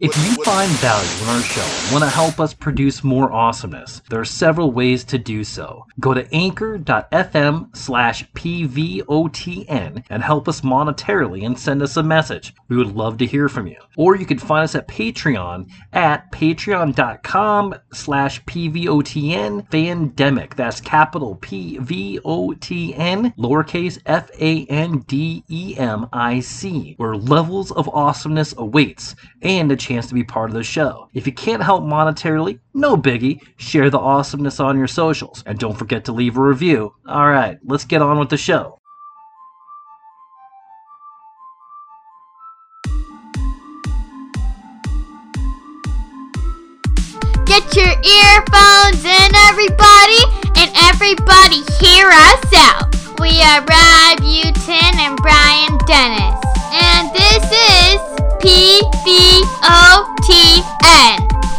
If you find value in our show and want to help us produce more awesomeness, there are several ways to do so. Go to anchor.fm slash PVOTN and help us monetarily and send us a message. We would love to hear from you. Or you can find us at Patreon at patreon.com slash PVOTN Fandemic. That's capital P V O T N, lowercase F A N D E M I C, where levels of awesomeness awaits and a chance to be part of the show. If you can't help monetarily, no biggie, share the awesomeness on your socials. And don't forget to leave a review. Alright, let's get on with the show. Get your earphones in, everybody, and everybody hear us out. We are Brad Butin and Brian Dennis, and this is PVOTN.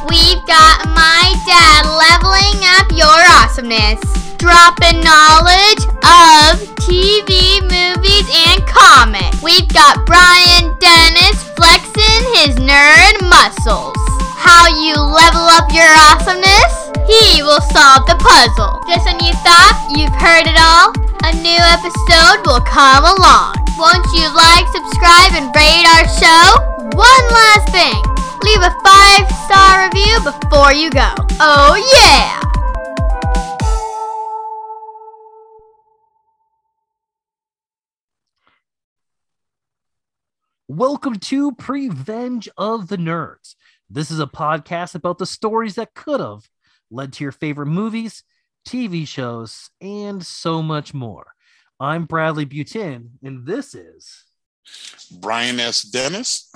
We've got my dad leveling up your awesomeness, dropping knowledge of TV, movies, and comics. We've got Brian Dennis flexing his nerd muscles. How you level up your awesomeness? He will solve the puzzle. Just when you thought you've heard it all, a new episode will come along. Won't you like, subscribe, and rate our show? One last thing. Leave a five star review before you go. Oh, yeah! Welcome to Prevenge of the Nerds. This is a podcast about the stories that could have led to your favorite movies, TV shows, and so much more. I'm Bradley Butin, and this is Brian S. Dennis,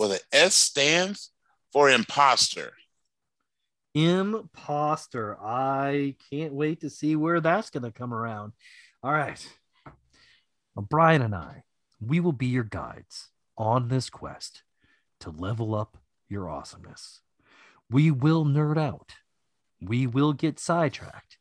where the S stands for imposter. Imposter. I can't wait to see where that's going to come around. All right. Well, Brian and I, we will be your guides on this quest to level up your awesomeness. We will nerd out. We will get sidetracked.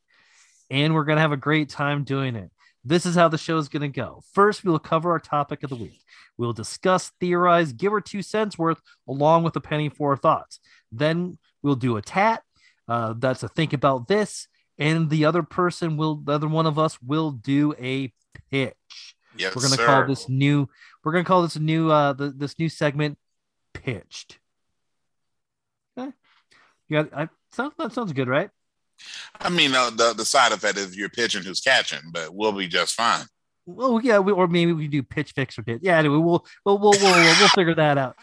And we're going to have a great time doing it. This is how the show is going to go. First, we'll cover our topic of the week. We'll discuss, theorize, give our two cents worth, along with a penny for our thoughts. Then we'll do a tat. Uh, that's a think about this. And the other person will, the other one of us will do a pitch. Yes, we're gonna call this new. We're gonna call this new. Uh, the, this new segment, pitched. Okay. Yeah, I sounds that sounds good, right? I mean, uh, the the side effect is you're pitching who's catching, but we'll be just fine. Well, yeah, we, or maybe we do pitch fix or pitch. Yeah, anyway, we'll we'll we'll we'll, we'll, we'll figure that out.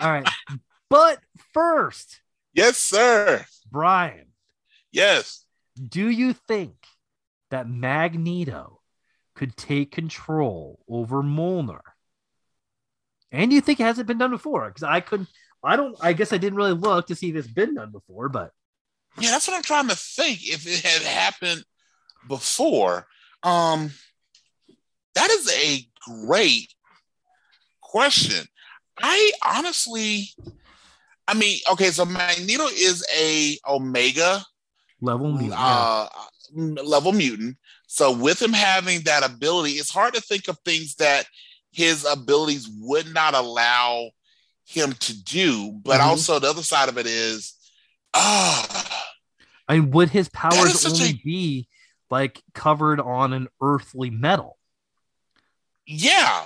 All right, but first, Yes, sir. Brian, Yes. do you think that Magneto could take control over Mjolnir? And do you think it hasn't been done before? Because I couldn't. I don't. I guess I didn't really look to see if it's been done before, but Yeah, that's what I'm trying to think. If it had happened before, um, that is a great question. I honestly, I mean, okay, so Magneto is a Omega level mutant. uh, level mutant. So with him having that ability, it's hard to think of things that his abilities would not allow him to do. But Mhm. also the other side of it is, ah, I mean, would his powers only a- be like covered on an earthly metal? yeah,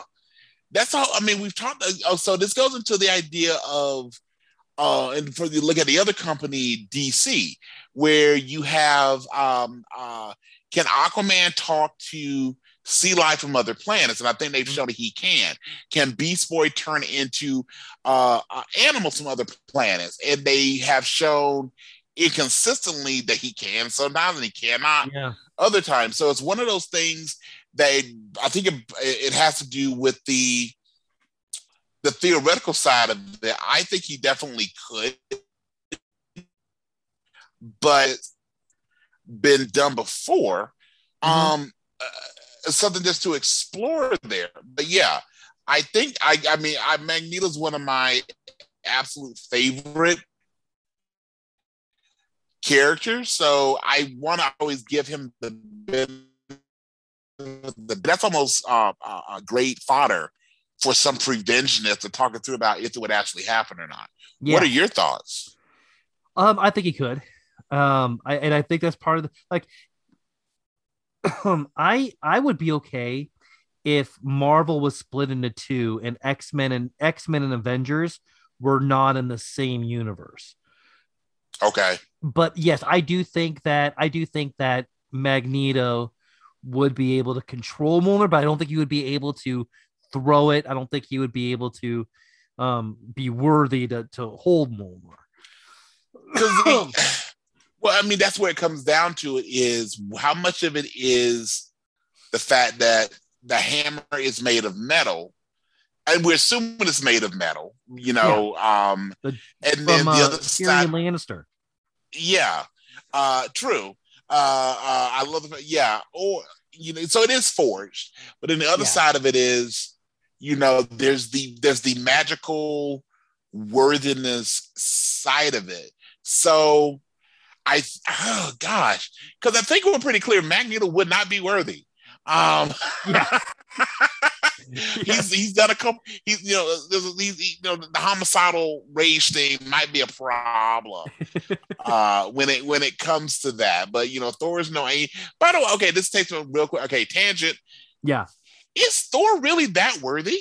that's all. I mean, we've talked. Oh, so this goes into the idea of, uh, and for you look at the other company, DC, where you have, um, uh, can Aquaman talk to sea life from other planets? And I think they've shown that he can. Can Beast Boy turn into uh, uh, animals from other planets? And they have shown inconsistently that he can. Sometimes and he cannot Yeah. other times. So it's one of those things that it- I think it, it has to do with the the theoretical side of it. I think he definitely could, but been done before. Mhm. Um, uh, something just to explore there. But yeah, I think I I mean I Magneto's one of my absolute favorite characters. So I want to always give him the, the that's almost uh, great fodder for some preventionists to talk it through about if it would actually happen or not. Yeah. What are your thoughts? Um, I think he could. Um, I, and I think that's part of the like. Um, I I would be okay if Marvel was split into two and X Men and X Men and Avengers were not in the same universe. Okay. But yes, I do think that I do think that Magneto would be able to control Mjolnir, but I don't think he would be able to throw it. I don't think he would be able to um, be worthy to to hold Mjolnir. 'Cause we- well, I mean, that's where it comes down to it is how much of it is the fact that the hammer is made of metal. And we're assuming it's made of metal, you know. Um, The- and then the uh, other Tyrion side, Lannister. Yeah, uh, true. Uh, uh, I love the yeah, or you know, so it is forged, but then the other Yeah. side of it is, you know, there's the there's the magical worthiness side of it. So I oh gosh, because I think we're pretty clear Magneto would not be worthy. Um Yeah. he's he's done a couple he's you know there's he's, he- you know the homicidal rage thing might be a problem uh when it when it comes to that but you know thor is no by the way okay this takes me real quick okay tangent Yeah. is thor really that worthy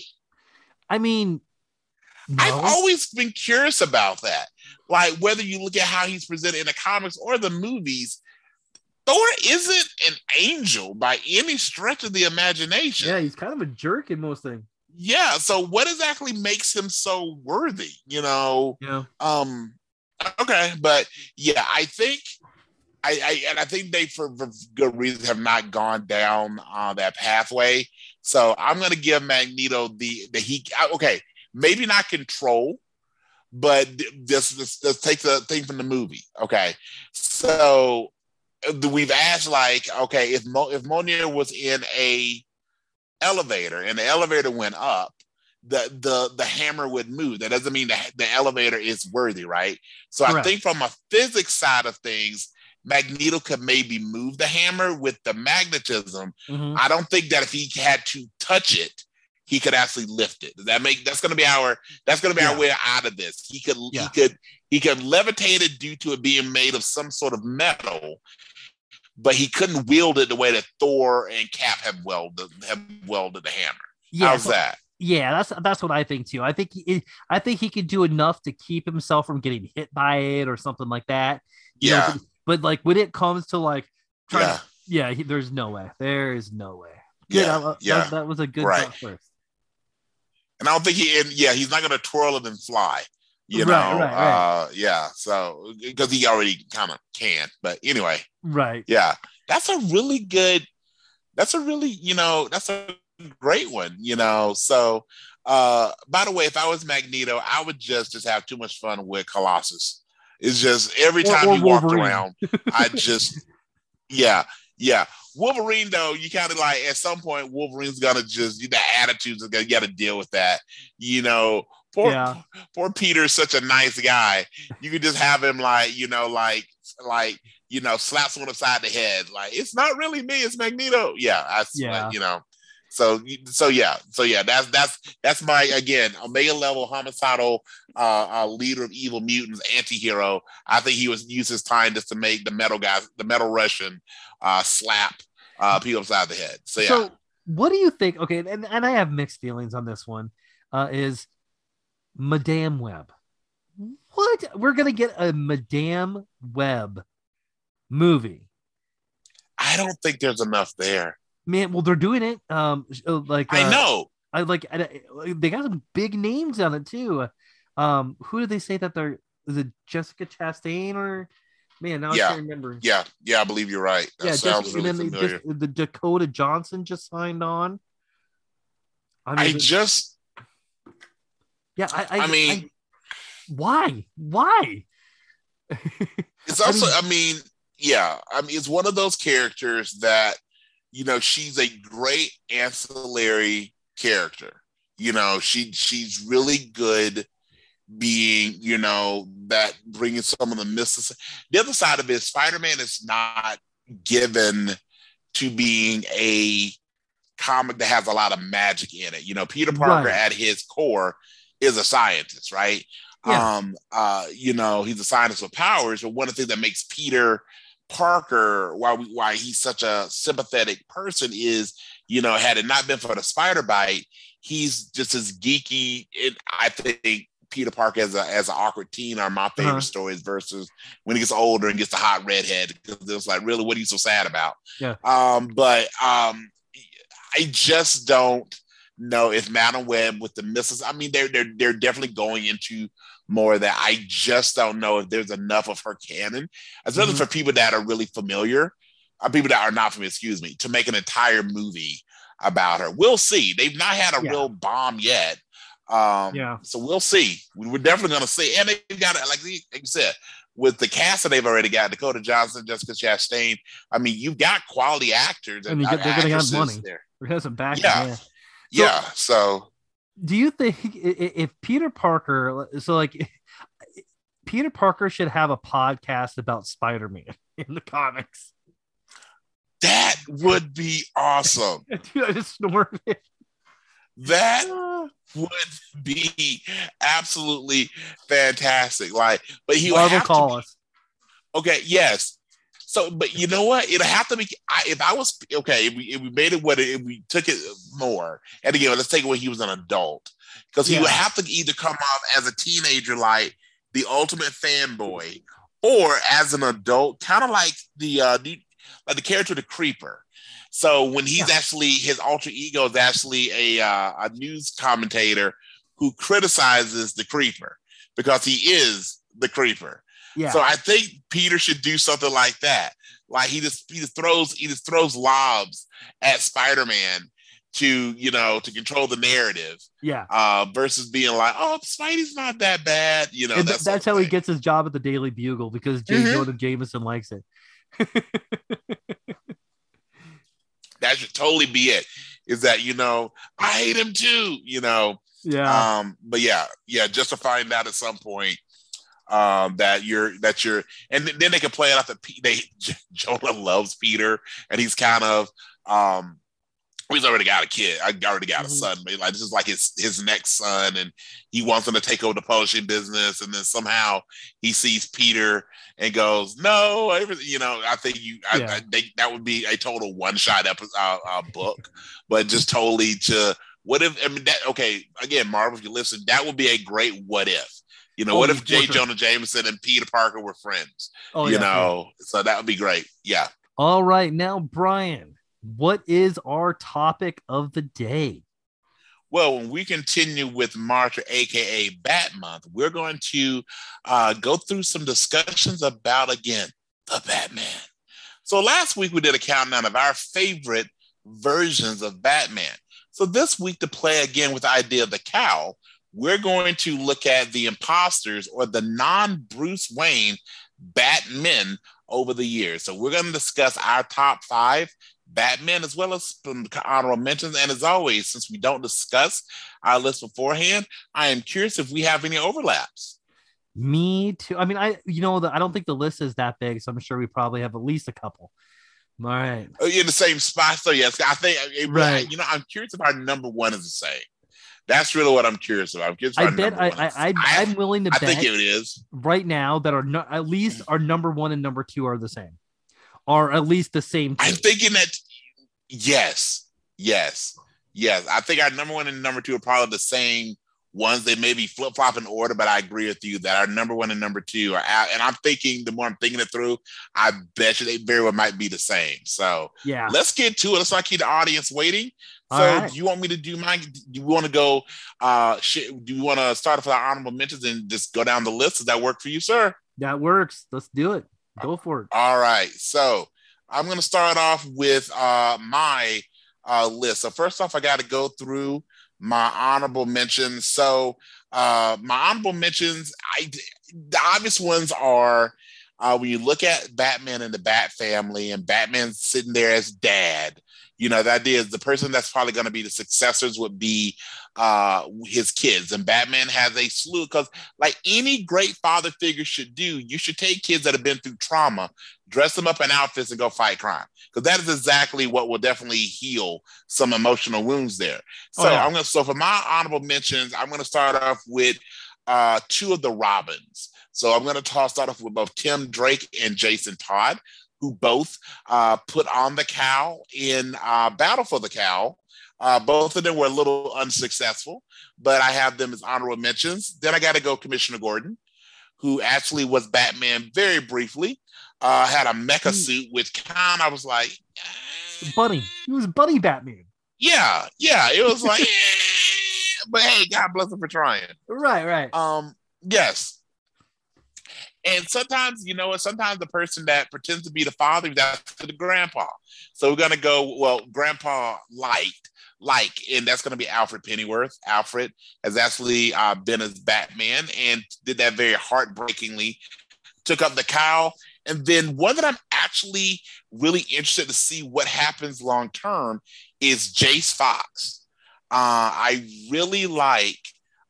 I mean, I've always been curious about that. Like whether you look at how he's presented in the comics or the movies, Thor isn't an angel by any stretch of the imagination. yeah, he's kind of a jerk in most things. Yeah, So what exactly makes him so worthy? You know, Yeah. um, okay, but yeah, I think. I, I and I think they, for, for good reason, have not gone down uh, that pathway. So I'm going to give Magneto the the he. Okay, maybe not control, but just just, just take the thing from the movie. Okay, so we've asked like, okay, if Mo, if Mjolnir was in a elevator and the elevator went up, the the the hammer would move. That doesn't mean the the elevator is worthy, right? So I think from a physics side of things, Magneto could maybe move the hammer with the magnetism. Mhm. I don't think that if he had to touch it, he could actually lift it. Does that make that's gonna be our that's gonna be Yeah. our way out of this. He could Yeah. he could he could levitate it due to it being made of some sort of metal, but he couldn't wield it the way that Thor and Cap have welded have welded the hammer. Yeah, How's so- that? Yeah, that's that's what I think too. I think he, I think he could do enough to keep himself from getting hit by it or something like that. you know, Yeah. but, but, like when it comes to like trying, Yeah. to, yeah, he, there's no way. There is no way. Good, Yeah. I- yeah. that, that was a good Right. first. And I don't think he and yeah, he's not gonna twirl it and fly. You Right, know, right, right. uh yeah. So because he already kind of can't But anyway, Right. yeah, that's a really good. That's a really you know that's a great one. You know, so uh by the way, if I was Magneto, I would just just have too much fun with Colossus. It's just every time or he walked Wolverine. around, I just yeah yeah. Wolverine though, you kind of like at some point Wolverine's gonna just the attitudes are gonna you gotta deal with that. You know, poor Yeah. poor Peter's such a nice guy. You could just have him like, you know, like like you know, slap someone upside the head. Like it's not really me, it's Magneto. Yeah, I Yeah. you know. So so yeah, so yeah, that's that's that's my again omega level homicidal uh, uh leader of evil mutants, anti-hero. I think he was used his time just to make the metal guys, the metal Russian uh slap uh people upside the head. So yeah. So what do you think? Okay, and, and I have mixed feelings on this one. Uh, is Madame Web? What we're gonna get a Madame Web movie? I don't think there's enough there. Man, well they're doing it. Um, uh, like I uh, know. I like I, they got some big names on it too. Um, who did they say that they're? Is it Jessica Chastain or? Man, now Yeah. I can't remember. Yeah, yeah, I believe you're right. That yeah, sounds Jessica, really and then they familiar. just, the Dakota Johnson just signed on. I I mean, just, yeah, I, I, I mean- why, why? it's I also, mean- I mean, yeah, I mean, it's one of those characters that, you know, she's a great ancillary character. You know, she she's really good being, you know, that bringing some of the mysticism. The other side of it is Spider-Man is not given to being a comic that has a lot of magic in it. You know, Peter Parker Right. at his core is a scientist, right? Yeah. Um, uh, you know, he's a scientist with powers, but one of the things that makes Peter Parker, why we, why he's such a sympathetic person is, you know, had it not been for the spider bite, he's just as geeky. And I think Peter Parker as a as an awkward teen are my favorite uh-huh. stories versus when he gets older and gets the hot redhead because it's like really what are you so sad about? Yeah. Um, but um, I just don't know it's Madame Web with the missiles. I mean, they're they're they're definitely going into more of that. I just don't know if there's enough of her canon, especially mm-hmm. for people that are really familiar, or uh, people that are not familiar. Excuse me, to make an entire movie about her. We'll see. They've not had a yeah. real bomb yet. Um, yeah. So we'll see. We're definitely going to see. And they've got it, like, like you said, with the cast that they've already got, Dakota Johnson, Jessica Chastain. I mean, you've got quality actors. And, and they're going to have money. There. Going some back. Yeah. Yeah. So do you think if Peter Parker, so like Peter Parker should have a podcast about Spider-Man in the comics? That would be awesome. Dude, I just snorted. That ah. would be absolutely fantastic. Like, but he Marvel would have call to be, us. Okay, yes. So, but you know what? It'll have to be. I, if I was okay, if we, if we made it what it, if we took it more, and again, let's take it when he was an adult, because he yeah. would have to either come off as a teenager, like the ultimate fanboy, or as an adult, kind of like the uh, the, like the character the creeper. So when he's yeah. actually his alter ego is actually a uh, a news commentator who criticizes the creeper because he is the creeper. Yeah. So I think Peter should do something like that. Like he just he just throws he just throws lobs at Spider-Man to you know to control the narrative. Yeah. Uh, versus being like, oh, Spidey's not that bad. You know, that's, that's how he gets his job at the Daily Bugle because J. Mm-hmm. Jonah Jameson likes it. that should totally be it. Is that you know I hate him too. You know. Yeah. Um. But yeah, yeah. Just to find out at some point um, that you're that you're, and then they can play it off that they Jonah loves Peter, and he's kind of um, he's already got a kid. I already got a mm-hmm. son, but like this is like his his next son, and he wants him to take over the publishing business, and then somehow he sees Peter and goes, "No, everything." You know, I think you, yeah. I, I think that would be a total one shot episode uh, uh, book, but just totally to what if? I mean, that okay. Again, Marvel, if you listen, that would be a great what if you know, oh, what if J. Jonah Jameson and Peter Parker were friends? Oh, you yeah, know, yeah. so that would be great. Yeah. All right. Now, Brian, what is our topic of the day? Well, when we continue with March, or AKA Bat Month, we're going to uh, go through some discussions about, again, the Batman. So last week we did a countdown of our favorite versions of Batman. So this week to play again with the idea of the cowl, we're going to look at the imposters or the non Bruce Wayne Batmen over the years. So we're going to discuss our top five Batmen as well as some honorable mentions. And as always, since we don't discuss our list beforehand, I am curious if we have any overlaps. Me too. I mean, I you know the, I don't think the list is that big, so I'm sure we probably have at least a couple. All right. Oh, in the same spot. So yes, I think eh, eh, right. You know, I'm curious if our number one is the same. That's really what I'm curious about. i bet I, I, I, am willing to I bet. think it is right now that are no, at least mm. our number one and number two are the same, are at least the same. I'm thinking that yes, yes, yes. I think our number one and number two are probably the same ones. They may be flip flop in order, but I agree with you that our number one and number two are out. And I'm thinking the more I'm thinking it through, I bet you they very well might be the same. So yeah, let's get to it. Let's not keep the audience waiting. So right. do you want me to do my do you want to go uh do you want to start off with our honorable mentions and just go down the list? Does that work for you, sir? That works. Let's do it. Go for it. All right. So I'm gonna start off with uh my uh list. So first off, I gotta go through my honorable mentions. So uh my honorable mentions, I the obvious ones are uh, when you look at Batman and the Bat family, and Batman sitting there as dad, you know, the idea is the person that's probably going to be the successors would be uh, his kids. And Batman has a slew because, like any great father figure should do, you should take kids that have been through trauma, dress them up in outfits, and go fight crime. Because that is exactly what will definitely heal some emotional wounds there. So oh, yeah. I'm going to. So for my honorable mentions, I'm going to start off with uh, two of the Robins. So I'm going to toss start off with both Tim Drake and Jason Todd, who both uh, put on the cowl in uh, Battle for the Cowl. Uh, both of them were a little unsuccessful, but I have them as honorable mentions. Then I got to go Commissioner Gordon, who actually was Batman very briefly. Uh, had a mecha Hmm. suit, which kind of I was like, eh. Bunny. He was Bunny Batman. yeah, yeah. It was like, eh. but hey, God bless him for trying. Right, right. Um, yes. And sometimes, you know what? Sometimes the person that pretends to be the father, that's the grandpa. So we're gonna go. Well, grandpa liked, like, and that's gonna be Alfred Pennyworth. Alfred has actually uh, been as Batman and did that very heartbreakingly. Took up the cowl, and then one that I'm actually really interested to see what happens long term is Jace Fox. Uh, I really like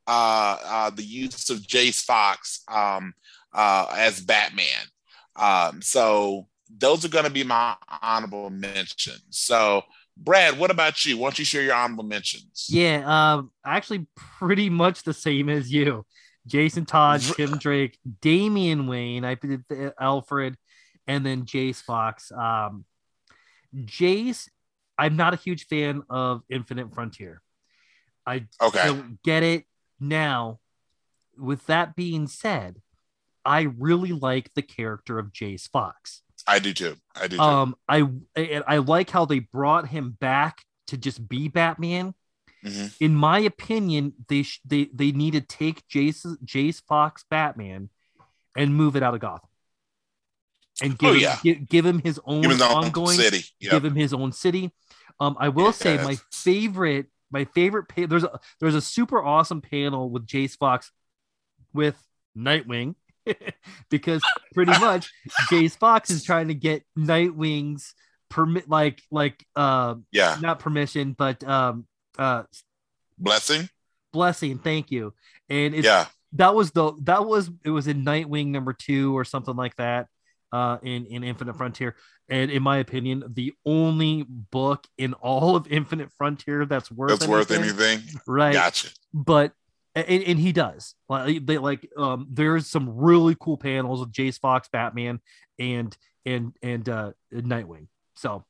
uh, uh, the use of Jace Fox um, uh, as Batman. Um, so those are going to be my honorable mentions. So, Brad, what about you? Why don't you share your honorable mentions? Yeah, um, actually, pretty much the same as you. Jason Todd, Tim Drake, Damian Wayne, I did Alfred, and then Jace Fox. Um, Jace, I'm not a huge fan of Infinite Frontier. I Okay. don't get it now. With that being said, I really like the character of Jace Fox. I do too. I do too. Um, I and I like how they brought him back to just be Batman. Mhm. In my opinion, they sh- they they need to take Jace Jace Fox Batman and move it out of Gotham, and give Oh, him, yeah. give, give him his own Give him ongoing city. Yep. give him his own city. Um, I will say my favorite, my favorite. Pa- there's a there's a super awesome panel with Jace Fox with Nightwing, because pretty much Jace Fox is trying to get Nightwing's permit, like like uh, yeah. not permission, but um uh Blessing. blessing. Thank you. And it's Yeah. that was the that was it was in Nightwing number two or something like that uh in in Infinite Frontier and in my opinion the only book in all of Infinite Frontier that's worth That's worth anything, anything. right Gotcha. but and, and he does like they like um there's some really cool panels with Jace Fox Batman and and and uh Nightwing so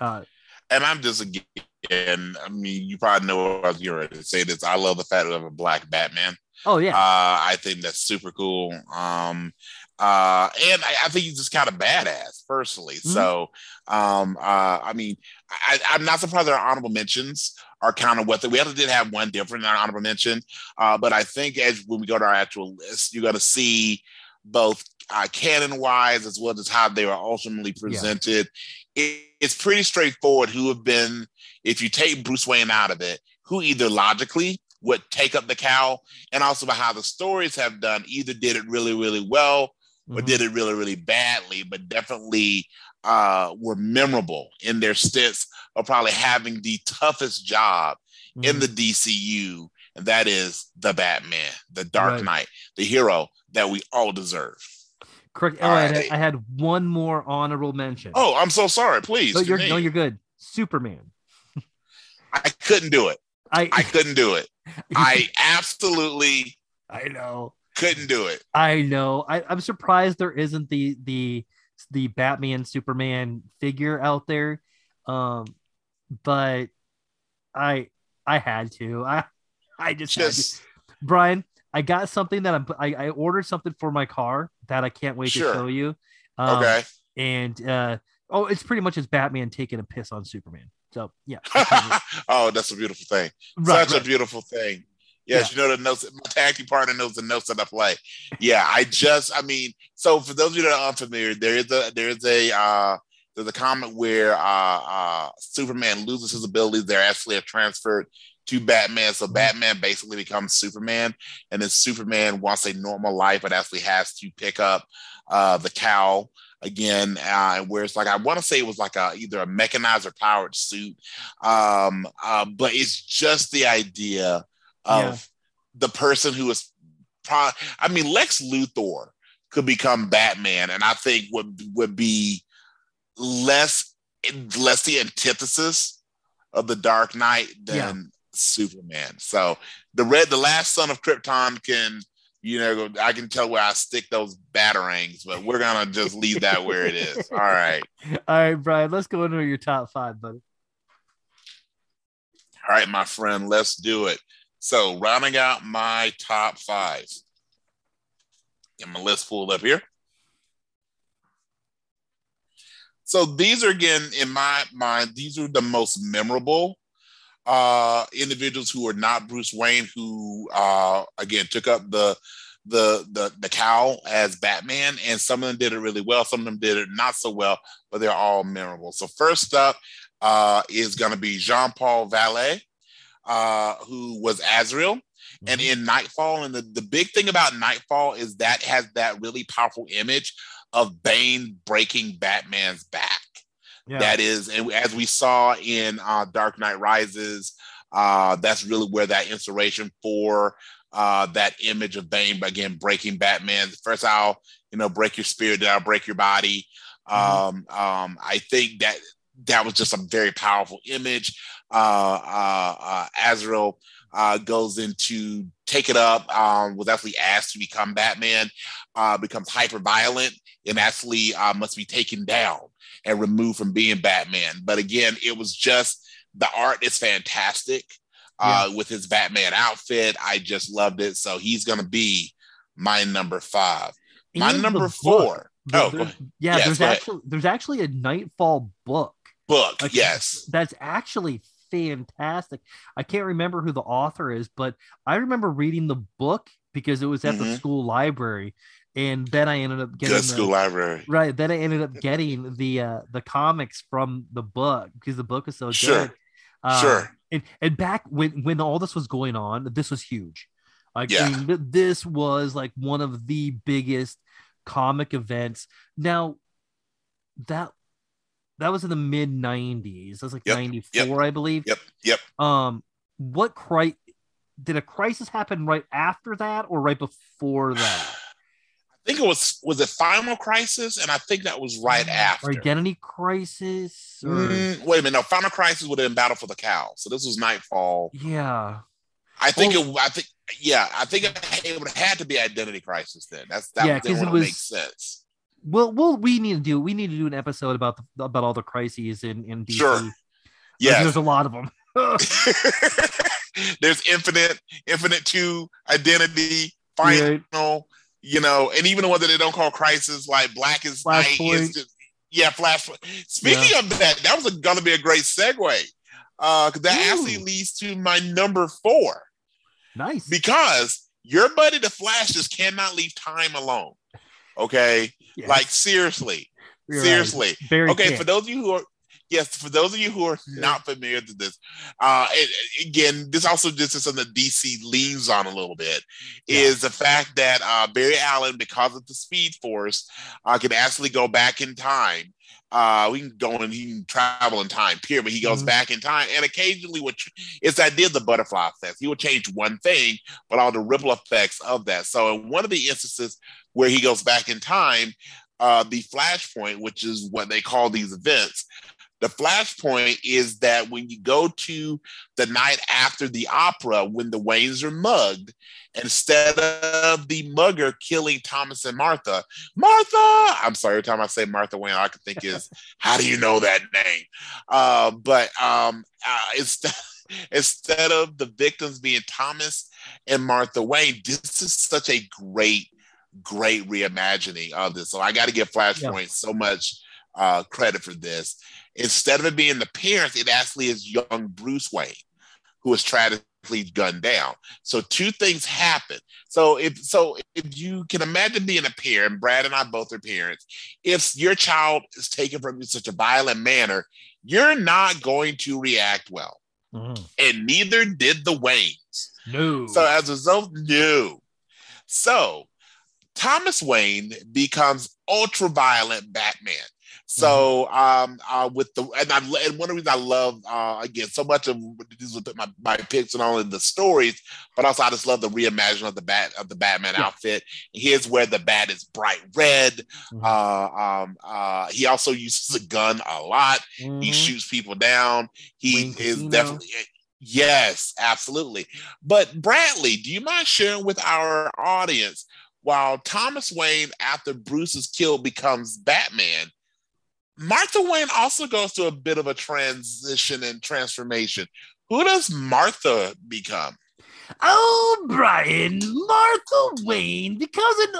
uh And I'm just again, I mean, you probably know what I was ready to say this. I love the fact of a black Batman. oh yeah Uh, I think that's super cool. Um, uh, and I, I think he's just kind of badass personally. Mhm. So, um, uh, I mean, I, I'm not surprised that our honorable mentions are kind of what we actually did have one different honorable mention. Uh, but I think as when we go to our actual list, you're going to see both uh, canon wise as well as how they were ultimately presented. It, it's pretty straightforward who have been, if you take Bruce Wayne out of it, who either logically would take up the cowl and also by how the stories have done either did it really really well or Mhm. did it really really badly but definitely uh were memorable in their stints of probably having the toughest job in Mhm. the DCU and that is the Batman the Dark Right. Knight the hero that we all deserve. Correct. Oh, all I, had. I had one more honorable mention. Oh I'm so sorry. Please no you're, no you're good. Superman. I couldn't do it. I I couldn't do it. I absolutely I know couldn't do it I know. I, I'm surprised there isn't the the the Batman Superman figure out there. Um, but I I had to. I I just, just Brian. I got something that I'm. I, I ordered something for my car that I can't wait Sure. to show you. Um, okay And uh, oh, it's pretty much as Batman taking a piss on Superman. So yeah. oh that's a beautiful thing right, Such right. a beautiful thing. Yes, you know the notes. My tag team partner knows the notes that I play. Yeah, I just, I mean, so for those of you that are unfamiliar, there is a there is a uh, there's a comment where uh, uh, Superman loses his abilities. They're actually transferred to Batman, so Batman basically becomes Superman, and then Superman wants a normal life, but actually has to pick up uh, the cowl again, uh, where it's like I want to say it was like a either a mechanized or powered suit, um, uh, but it's just the idea of Yeah. the person who is pro- I mean Lex Luthor could become Batman and I think would would be less less the antithesis of the Dark Knight than Yeah. Superman. So the red the last son of Krypton can you know, I can tell where I stick those batarangs, but we're gonna just leave that where it is. All right. All right, Brian, let's go into your top five, buddy. All right, my friend, let's do it. So, rounding out my top five, get my list pulled up here. So, these are again, in my mind, these are the most memorable uh, individuals who are not Bruce Wayne, who uh, again took up the the the the cowl as Batman, and some of them did it really well. Some of them did it not so well, but they're all memorable. So first up uh, is going to be Jean Paul Valley, uh, who was Azrael. And Mm-hmm. in Nightfall, and the, the big thing about Nightfall is that has that really powerful image of Bane breaking Batman's back Yeah. that is and as we saw in uh, dark knight rises uh, that's really where that inspiration for uh, that image of bane again breaking batman first i'll you know break your spirit then i'll break your body um, um, i think that that was just a very powerful image uh, uh, uh, azrael uh, goes into take it up um, was actually asked to become batman uh, becomes hyper violent and actually uh, must be taken down and removed from being Batman. But again, it was just the art is fantastic uh, with his Batman outfit. I just loved it. So he's going to be my number five. My And the number four. Oh, the- go ahead. yeah, Yes, there's ahead. actually there's actually a Nightfall book. book. Like, yes. That's actually fantastic. I can't remember who the author is, but I remember reading the book because it was at the Mhm. school library, and then I ended up getting the, school library. right. Then I ended up getting the uh, the comics from the book because the book is so Sure. good. Uh, Sure. And and back when when all this was going on, this was huge. Like I mean, this was like one of the biggest comic events. Now that that was in the mid 90s. That was like Yep, 94, I believe. Yep. Yep. Um, what cri- did a crisis happen right after that or right before that? I think it was was it Final Crisis, and I think that was right after. Or identity crisis? Or... Mm, wait a minute. No, Final Crisis would have been Battle for the Cowl. So this was Nightfall. Yeah. I think Well- it. I think. Yeah, I think it, it would have had to be Identity Crisis then. That's that. Yeah, Yeah, 'cause it would was- make sense. Well, well, we need to do we need to do an episode about the, about all the crises in in DC. Sure. Yeah, there's a lot of them. There's Infinite, Infinite Two, Identity, Final. You know, and even the one that they don't call Crisis, like Blackest Night. Is just, yeah, Flash. Speaking of that, that was going to be a great segue. Uh, because that Ooh. actually leads to my number four. Nice. because your buddy the flash just cannot leave time alone okay Yes, like seriously you're seriously Very okay for those of you who are yes for those of you who are not familiar with this uh and again this also just is something that dc leans on a little bit Yeah. is the fact that uh barry allen because of the speed force uh can actually go back in time uh, we can go and he can travel in time, period. But he goes Mhm. back in time, and occasionally, what it's the idea of the butterfly effect. He will change one thing, but all the ripple effects of that. So, in one of the instances where he goes back in time, uh, the flashpoint, which is what they call these events, the flashpoint is that when you go to the night after the opera, when the Waynes are mugged, instead of the mugger killing Thomas and Martha, Martha, I'm sorry, every time I say Martha Wayne, all I can think is, how do you know that name? Uh, but um, uh, instead, instead of the victims being Thomas and Martha Wayne, this is such a great, great reimagining of this. So I got to give Flashpoint so much uh, credit for this. Instead of it being the parents, it actually is young Bruce Wayne who is tragically gunned down. So two things happen. So if so, if you can imagine being a parent, Brad and I both are parents. If your child is taken from you in such a violent manner, you're not going to react well, Mhm. and neither did the Waynes. No. So as a result, no. So Thomas Wayne becomes ultra violent Batman. So um uh with the and I and one of the reasons I love uh again so much of these with my, my picks and all of the stories, but also I just love the reimagining of the bat of the Batman Yeah. outfit. Here's where the bat is bright red. Mhm. Uh um uh he also uses a gun a lot. He Mhm. shoots people down. He is Casino. definitely Yes, absolutely. But Bradley, do you mind sharing with our audience while Thomas Wayne, after Bruce is killed, becomes Batman? Martha Wayne also goes through a bit of a transition and transformation. Who does Martha become? Oh, Brian, Martha Wayne becomes an,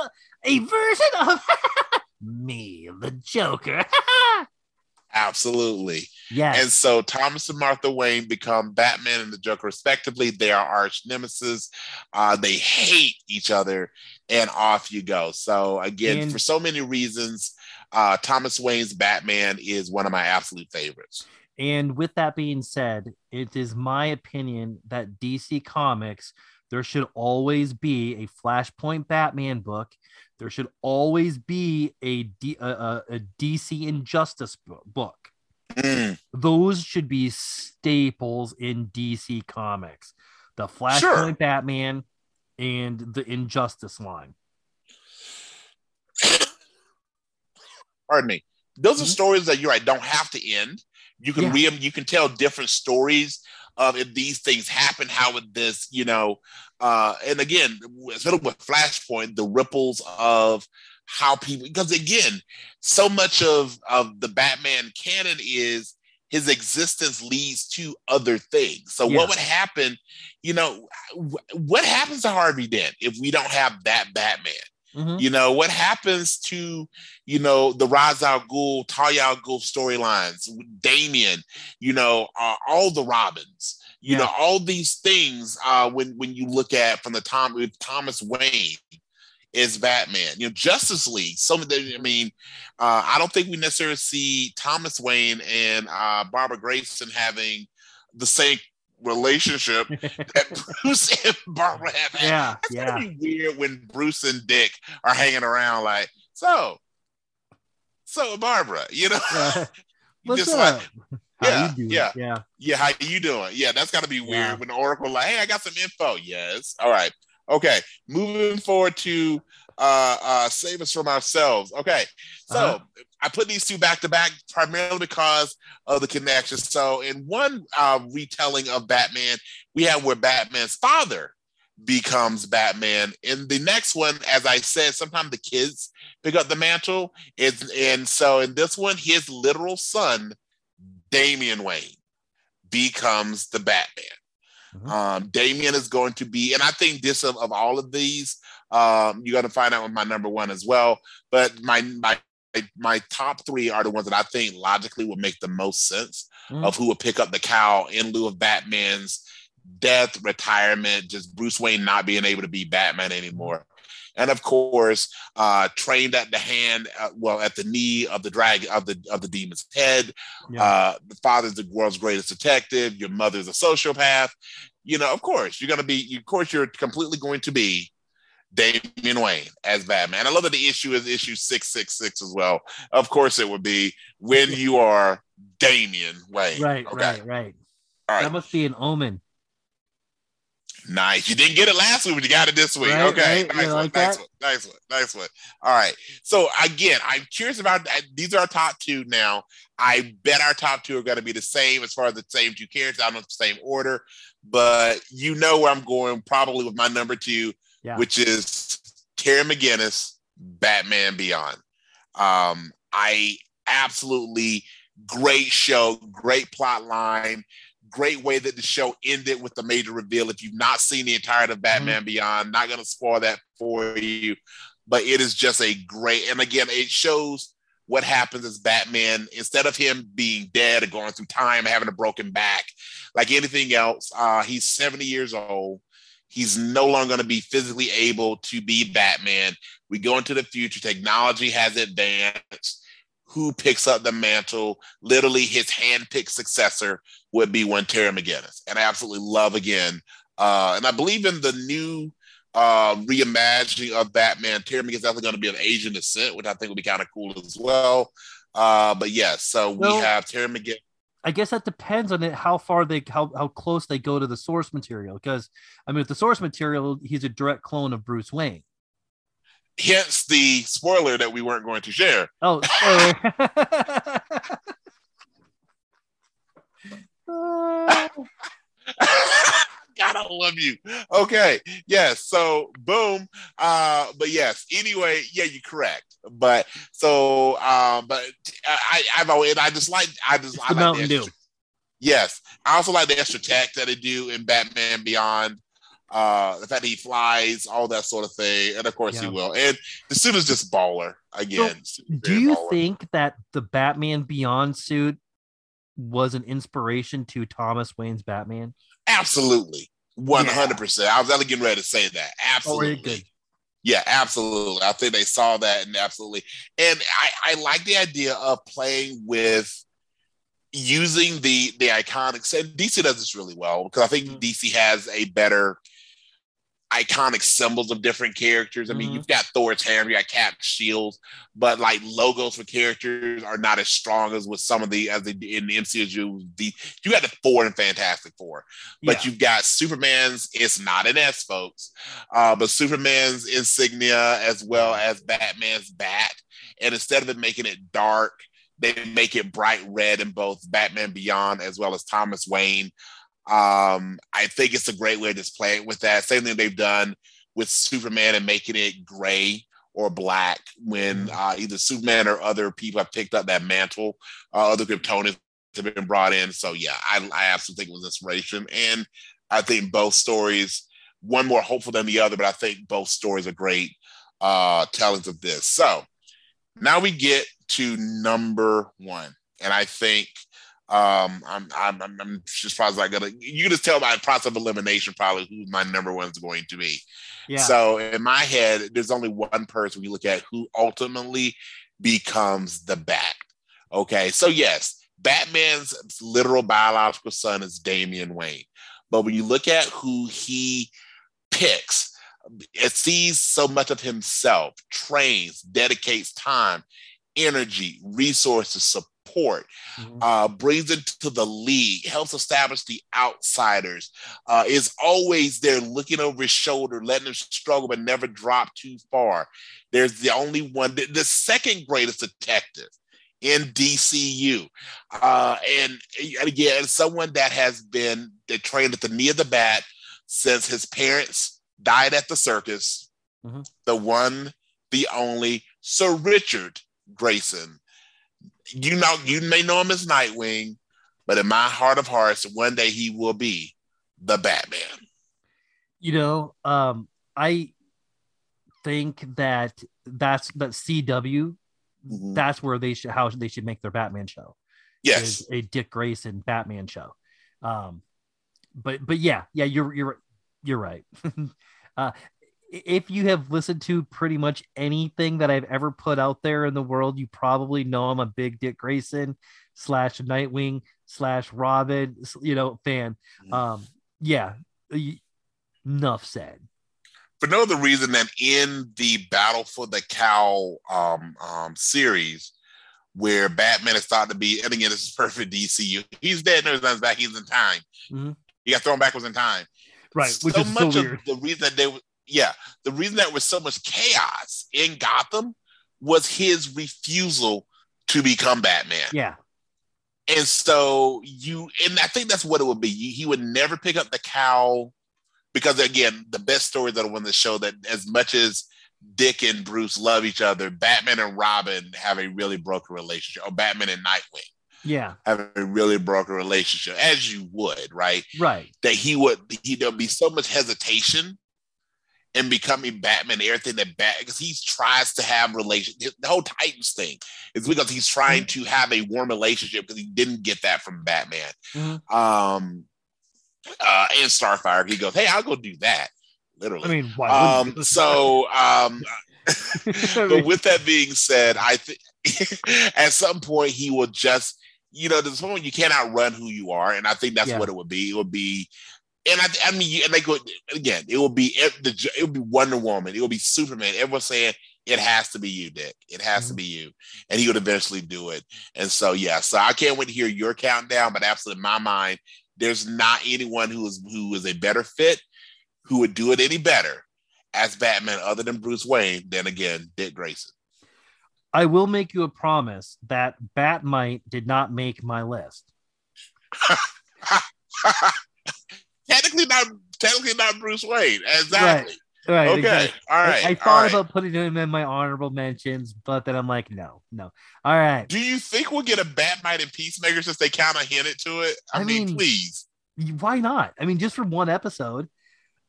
a version of me, the Joker. Absolutely. yes. And so Thomas and Martha Wayne become Batman and the Joker, respectively. They are arch nemesis. Uh, they hate each other, and off you go. So, again, And- for so many reasons, uh, Thomas Wayne's Batman is one of my absolute favorites. And with that being said, it is my opinion that DC Comics, there should always be a Flashpoint Batman book. There should always be a, D, a, a, a DC Injustice book. Mm, Those should be staples in DC Comics. The Flashpoint Sure. Batman and the Injustice line. pardon me. Those are Mhm. stories that you're right don't have to end. You can Yeah. read them. You can tell different stories of if these things happen. How would this, you know? Uh, and again, especially with Flashpoint, the ripples of how people. Because again, so much of of the Batman canon is his existence leads to other things. So Yeah. what would happen? You know, what happens to Harvey Dent if we don't have that Batman? Mhm. You know, what happens to, you know, the Ra's al Ghul, Talia al Ghul storylines, Damian, you know, uh, all the Robins, you Yeah. know, all these things uh, when when you look at from the time with Thomas Wayne is Batman. You know, Justice League. Some of the, I mean, uh, I don't think we necessarily see Thomas Wayne and uh, Barbara Grayson having the same relationship that Bruce and Barbara have had Yeah, it's yeah. gonna be weird when Bruce and Dick are hanging around like, so, so Barbara, you know, Yeah. What's just up? like, How yeah, you doing? yeah. yeah. yeah, how you doing? Yeah, that's gotta be weird Yeah. when the Oracle like, hey, I got some info. Yes, all right, okay. Moving forward to uh, uh, save us from ourselves. Okay, so Uh-huh. I put these two back to back primarily because of the connection. So in one uh, retelling of Batman, we have where Batman's father becomes Batman. In the next one, as I said, sometimes the kids pick up the mantle. It's, and so in this one, his literal son, Damian Wayne, becomes the Batman. Mhm. Um, Damian is going to be, and I think this of, of all of these, um, you got to find out with my number one as well. But my my my top three are the ones that I think logically would make the most sense Mhm. of who would pick up the cow in lieu of Batman's death, retirement, just Bruce Wayne not being able to be Batman anymore. And of course, uh, trained at the hand, uh, well, at the knee of the dragon of the of the demon's head. Yeah. Uh, the father's the world's greatest detective. Your mother's a sociopath. You know, of course, you're gonna be. Of course, you're completely going to be Damian Wayne as Batman. I love that the issue is issue six six six as well. Of course, it would be when you are Damian Wayne. Right, Okay. right, right. All right. That must be an omen. Nice. You didn't get it last week, but you got it this week. Right, okay. right. Nice, one, like nice one. Nice one. Nice one. All right. So again, I'm curious about uh, these are our top two now. I bet our top two are going to be the same as far as the same two characters. I don't know if the same order, but you know where I'm going probably with my number two, Yeah. which is Terry McGinnis, Batman Beyond. Um, I absolutely great show, great plot line, great way that the show ended with the major reveal. If you've not seen the entirety of Batman Beyond, not going to spoil that for you, but it is just a great. And again, it shows what happens as Batman instead of him being dead or going through time, having a broken back, like anything else. Uh, he's 70 years old. He's no longer going to be physically able to be Batman. We go into the future. Technology has advanced. Who picks up the mantle? Literally, his hand-picked successor would be one Terry McGinnis. And I absolutely love again. Uh, and I believe in the new uh, reimagining of Batman. Terry McGinnis is definitely going to be of Asian descent, which I think would be kind of cool as well. Uh, but yes, so we have Terry McGinnis. I guess that depends on it how far they how, how close they go to the source material. Because I mean, with the source material, he's a direct clone of Bruce Wayne. Hence the spoiler that we weren't going to share. Oh. Uh, God, I love you. Okay, yes. So boom. Uh, but yes. Anyway, yeah, you're correct. But so, um, but I, I've always, I just like, I just, It's I the like Mountain Dew. yes. I also like the extra tech that they do in Batman Beyond. Uh, the fact that he flies, all that sort of thing, and of course he will. And the suit is just baller again. Do you think that the Batman Beyond suit was an inspiration to Thomas Wayne's Batman? Absolutely. 100%. I was actually getting ready to say that. Absolutely. Oh, good. Yeah, absolutely. I think they saw that and absolutely. And I, I like the idea of playing with using the the iconics. And DC does this really well because I think Mhm. DC has a better iconic symbols of different characters. I mean, Mhm. you've got Thor's hammer, you got Cap shield, but like logos for characters are not as strong as with some of the as they in the MCU. The you got the Four and Fantastic Four, but Yeah. you've got Superman's. It's not an S, folks, uh, but Superman's insignia as well as Batman's bat, and instead of it making it dark. They make it bright red in both Batman Beyond as well as Thomas Wayne. Um, I think it's a great way to just play it with that. Same thing they've done with Superman and making it gray or black when uh, either Superman or other people have picked up that mantle. Uh, other Kryptonians have been brought in. So yeah, I, I absolutely think it was inspiration, and I think both stories, one more hopeful than the other, but I think both stories are great uh, tellings of this. So now we get to number one, and I think um, I'm, I'm, I'm, just probably gonna. You can just tell by process of elimination probably who my number one is going to be. Yeah. So in my head, there's only one person we look at who ultimately becomes the Bat. Okay, so yes, Batman's literal biological son is Damian Wayne, but when you look at who he picks, it sees so much of himself, trains, dedicates time, energy, resources, support, Mhm. uh, brings into the league, helps establish the outsiders, uh, is always there looking over his shoulder, letting him struggle but never drop too far. There's the only one, the, the second greatest detective in DCU. Uh, and, and again, someone that has been trained at the knee of the bat since his parents died at the circus. Mhm. The one, the only Sir Richard Grayson. You know, you may know him as Nightwing, but in my heart of hearts, one day he will be the Batman. you know, um, I think that that's that CW. Mhm. That's where they should how they should make their Batman show. Yes. a Dick Grayson Batman show. Um, but but yeah, yeah, you're you're you're right. uh, if you have listened to pretty much anything that I've ever put out there in the world, you probably know I'm a big Dick Grayson slash Nightwing slash Robin, you know, fan. Mhm. Um, yeah, enough said. for no other reason than in the Battle for the Cowl um, um, series, where Batman is thought to be, and again, this is perfect DCU. He's dead, no, he's back. He's in time. Mhm. He got thrown backwards in time. Right, which so is so much weird. of the reason that they, were- yeah, the reason that was so much chaos in Gotham was his refusal to become Batman. Yeah, And so you, and I think that's what it would be. He would never pick up the cowl because, again, the best stories that win the show that as much as Dick and Bruce love each other, Batman and Robin have a really broken relationship, or Batman and Nightwing yeah, have a really broken relationship, as you would, right? right. That he would, he, there'd be so much hesitation in becoming Batman, everything that Bat, because he tries to have relation. The whole Titans thing is because he's trying to have a warm relationship because he didn't get that from Batman. Mhm. Um, uh, and Starfire, he goes, "Hey, I'll go do that." Literally. I mean, why? um, so, um, but with that being said, I think at some point he will just, you know, there's point you cannot run who you are, and I think that's Yeah. what it would be. It would be, and I, I mean, and they go again. It will be the, it will be Wonder Woman. It will be Superman. Everyone's saying it has to be you, Dick. It has to Mhm. be you, and he would eventually do it. And so, yeah. So I can't wait to hear your countdown. But absolutely, in my mind, there's not anyone who is who is a better fit, who would do it any better as Batman other than Bruce Wayne than again Dick Grayson. I will make you a promise that Bat-Mite did not make my list. technically not technically not Bruce Wayne. Exactly. Right, Okay. exactly. All I- I, thought right. about putting him in my honorable mentions, but then I'm like, no, no. All right. Do you think we'll get a Batman and Peacemaker since they kind of hinted to it? I, I mean, mean- please. Why not? I mean, just for one episode.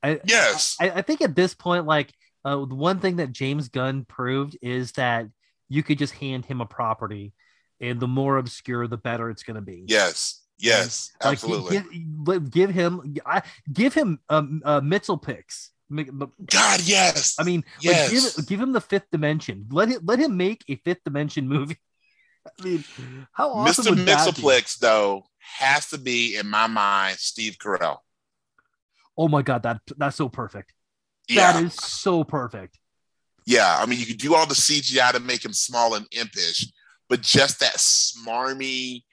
I, Yes. I, I think at this point, like uh, the one thing that James Gunn proved is that you could just hand him a property, and the more obscure, the better it's going to be. Yes. Yes. Like, absolutely. Give, give, him, give him um, uh, Mxyzptlk. God, yes. I mean, Yes. like, give, give him the fifth dimension. Let him let him make a fifth dimension movie. I mean, how awesome Mr. would that be? Mxyzptlk, though, has to be, in my mind, Steve Carell. Oh my god, that that's so perfect. Yeah. That is so perfect. Yeah. I mean, you could do all the CGI to make him small and impish, but just that smarmy,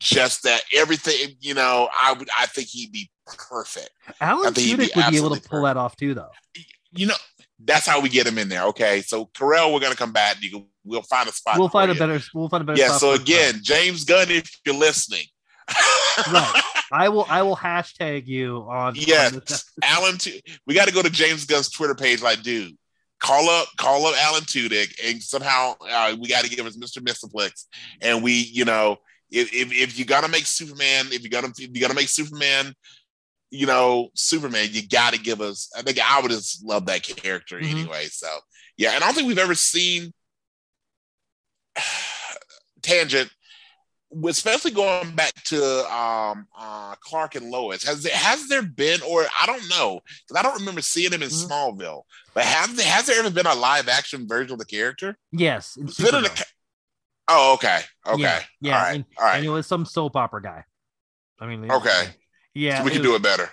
just that everything, you know, I would, I think he'd be perfect. Alan he'd be Tudyk would be able to pull that off too, though. You know, that's how we get him in there. Okay. So, Carell, we're going to come back. You can, we'll find a spot. We'll find for a better. We'll find a better. Yeah. So, again, James Gunn, if you're listening. Right. I will. I will hashtag you on. on Yes, Alan. Tu- we got to go to James Gunn's Twitter page. Like, dude, call up, call up Alan Tudyk, and somehow uh, we got to give us Mr. Mxyzptlk. And we, you know, if, if if you gotta make Superman, if you gotta if you gotta make Superman, you know, Superman, you got to give us. I think I would just love that character Mhm. anyway. So yeah, and I don't think we've ever seen tangent especially going back to um, uh, Clark and Lois, has there, has there been, or I don't know, because I don't remember seeing him in Mhm. Smallville, but has there, has there ever been a live action version of the character? Yes. It's been in a Supergirl. ca- oh, okay, okay, Yeah, yeah, all right, and- all right, And it was some soap opera guy. I mean. okay. Yeah. So we can do it better.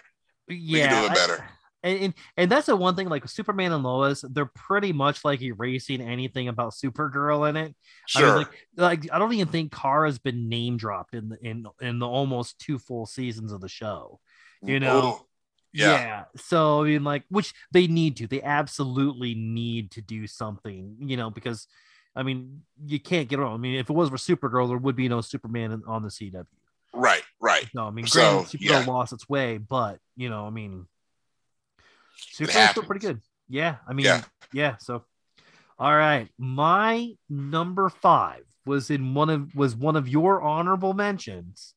Yeah. We can do it I- better. and, and and that's the one thing like Superman and Lois, they're pretty much like erasing anything about Supergirl in it. Sure. I mean, like, like I don't even think Kara's been name dropped in the in in the almost two full seasons of the show. You know, Ooh, yeah. So I mean, like, which they need to. They absolutely need to do something. You know, because I mean, you can't get wrong. I mean, if it was for Supergirl, there would be no Superman in- on the CW. right, right. No, I mean, So, granted, Supergirl yeah. lost its way, but you know, I mean, Supergirl's still pretty good. Yeah, I mean, Yeah. yeah. So, all right, my number five was in one of was one of your honorable mentions.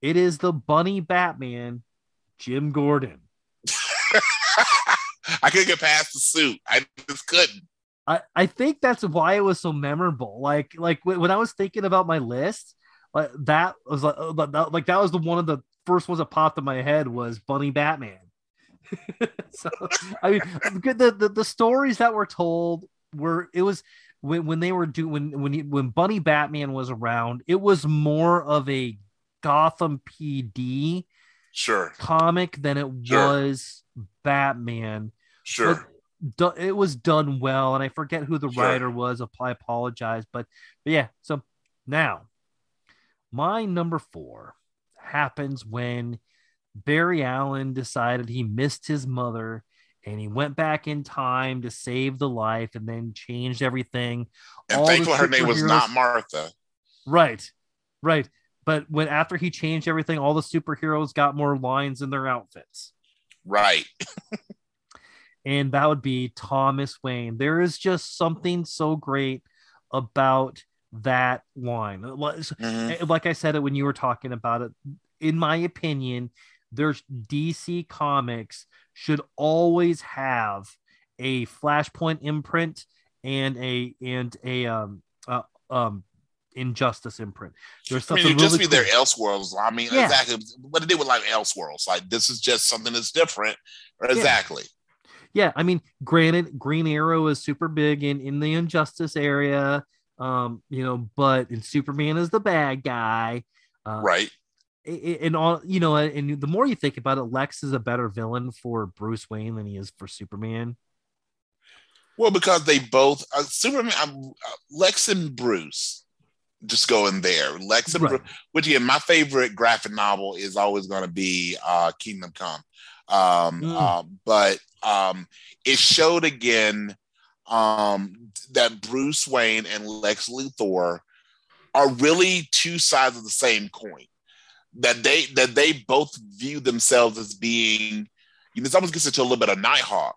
It is the Bunny Batman, Jim Gordon. I couldn't get past the suit. I just couldn't. I, I think that's why it was so memorable. Like like when I was thinking about my list, like that was like uh, like that was the one of the first ones that popped in my head was Bunny Batman. so I mean the, the the stories that were told were it was when when they were doing when when he, when Bunny Batman was around, it was more of a Gotham PD Sure, comic than it Sure. was Batman sure. Do- it was done well, and I forget who the Sure. writer was. I apologize, but, but yeah. So now, my number four happens when Barry Allen decided he missed his mother, and he went back in time to save the life, and then changed everything. and all thankfully, her name was not Martha. Right, right. But when after he changed everything, all the superheroes got more lines in their outfits. Right. and that would be Thomas Wayne. There is just something so great about that line. Like Mhm. like I said it when you were talking about it. In my opinion, there's DC Comics should always have a Flashpoint imprint and a and a um uh, um Injustice imprint. There's I mean, something just really be their. Elseworlds. I mean, Yeah. exactly what they did with like Elseworlds. Like this is just something that's different. Exactly. yeah i mean granted green arrow is super big in in the injustice area um you know but and superman is the bad guy uh, Right. and all you know and the more you think about it lex is a better villain for bruce wayne than he is for superman Well, because they both uh, Superman, uh, Lex and Bruce, just go in there. Lex and Right. Bruce, which again, my favorite graphic novel is always going to be uh, Kingdom Come. Um, Mm. uh, but um, it showed again um, that Bruce Wayne and Lex Luthor are really two sides of the same coin. That they that they both view themselves as being, you know, this almost gets into a little bit of Nighthawk.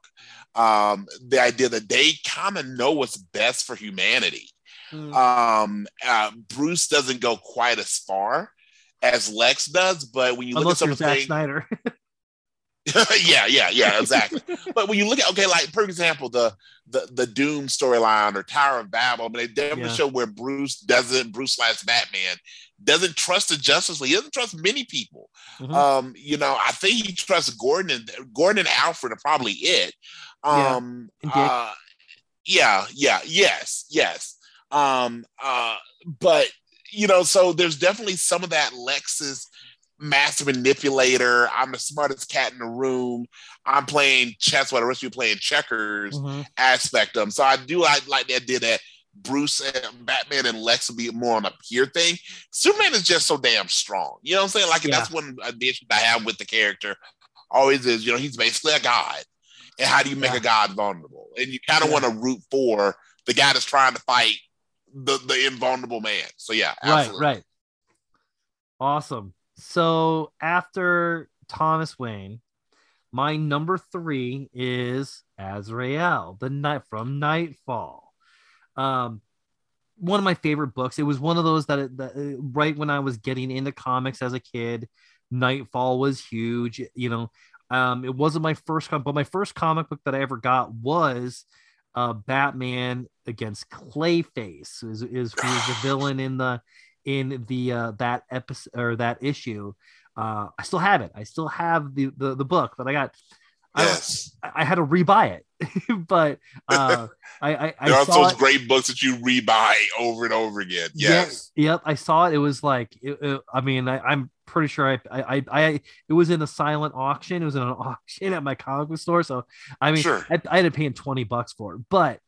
Um, the idea that they kind of know what's best for humanity. Mm. Um, uh, Bruce doesn't go quite as far as Lex does, but when you look at some of the Snyder. yeah, yeah, yeah, exactly. but when you look at okay, like for example, the the the Doom storyline or Tower of Babel, I mean, they definitely Yeah. show where Bruce doesn't Bruce slash Batman doesn't trust the Justice League. He doesn't trust many people. Mhm. Um, you know, I think he trusts Gordon and Gordon and Alfred are probably it. Yeah. Um, Dick. uh, yeah, yeah, yes, yes. Um, uh, but you know, so there's definitely some of that Lex's master manipulator. I'm the smartest cat in the room. I'm playing chess while the rest of you playing checkers Mhm. aspect of them. So I do like like that did that. Bruce and Batman and Lex will be more on a peer thing. Superman is just so damn strong. You know what I'm saying? Like Yeah. that's one of the issues I have with the character. Always is, you know, he's basically a god. And how do you make Yeah. a god vulnerable? And you kind of Yeah. want to root for the guy that's trying to fight the the invulnerable man. So yeah, Right, right. Awesome. So after Thomas Wayne, my number three is Azrael, the knight from Knightfall. Um, one of my favorite books. It was one of those that, that uh, right when I was getting into comics as a kid, Knightfall was huge. You know, um, it wasn't my first comic, but my first comic book that I ever got was uh, Batman against Clayface. Is is the villain in the in the uh, that episode or that issue. Uh, I still have it. I still have the the, the book, but I got. I, Yes. I had to rebuy it, but uh, I I, I there are saw those it. great books that you rebuy over and over again. Yes. Yeah, yep. I saw it. It was like, it, it- I mean, I, I'm pretty sure I, I, I, I, it was in a silent auction. It was in an auction at my comic book store. So, I mean, Sure. I, I had to pay him 20 bucks for it, but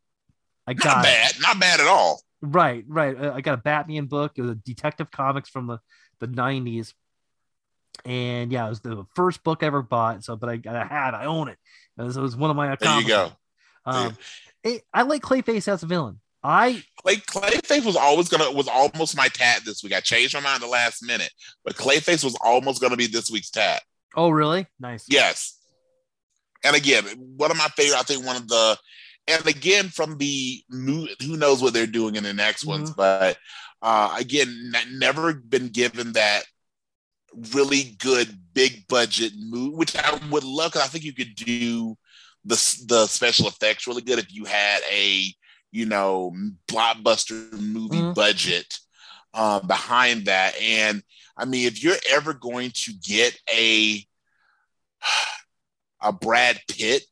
I Not got it. bad. Not bad at all. Right, right. Uh, I got a Batman book. It was a Detective Comics from the, the 90s. And yeah, it was the first book I ever bought. So, but I, I had, I own it. It was, it was one of my There you go. Um, it- I like Clayface as a villain. I Clay Clayface was always gonna was almost my tat this week. I changed my mind the last minute, but Clayface was almost gonna be this week's tat. oh really nice. Yes. And again, one of my favorite, I think one of the, and again from the who knows what they're doing in the next ones, but uh, again, n- never been given that really good big budget movie, which I would love because I think you could do the the special effects really good if you had a you know blockbuster movie Mhm. budget uh, behind that. And I mean, if you're ever going to get a a Brad Pitt,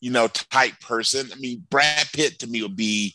you know, type person, I mean, Brad Pitt to me would be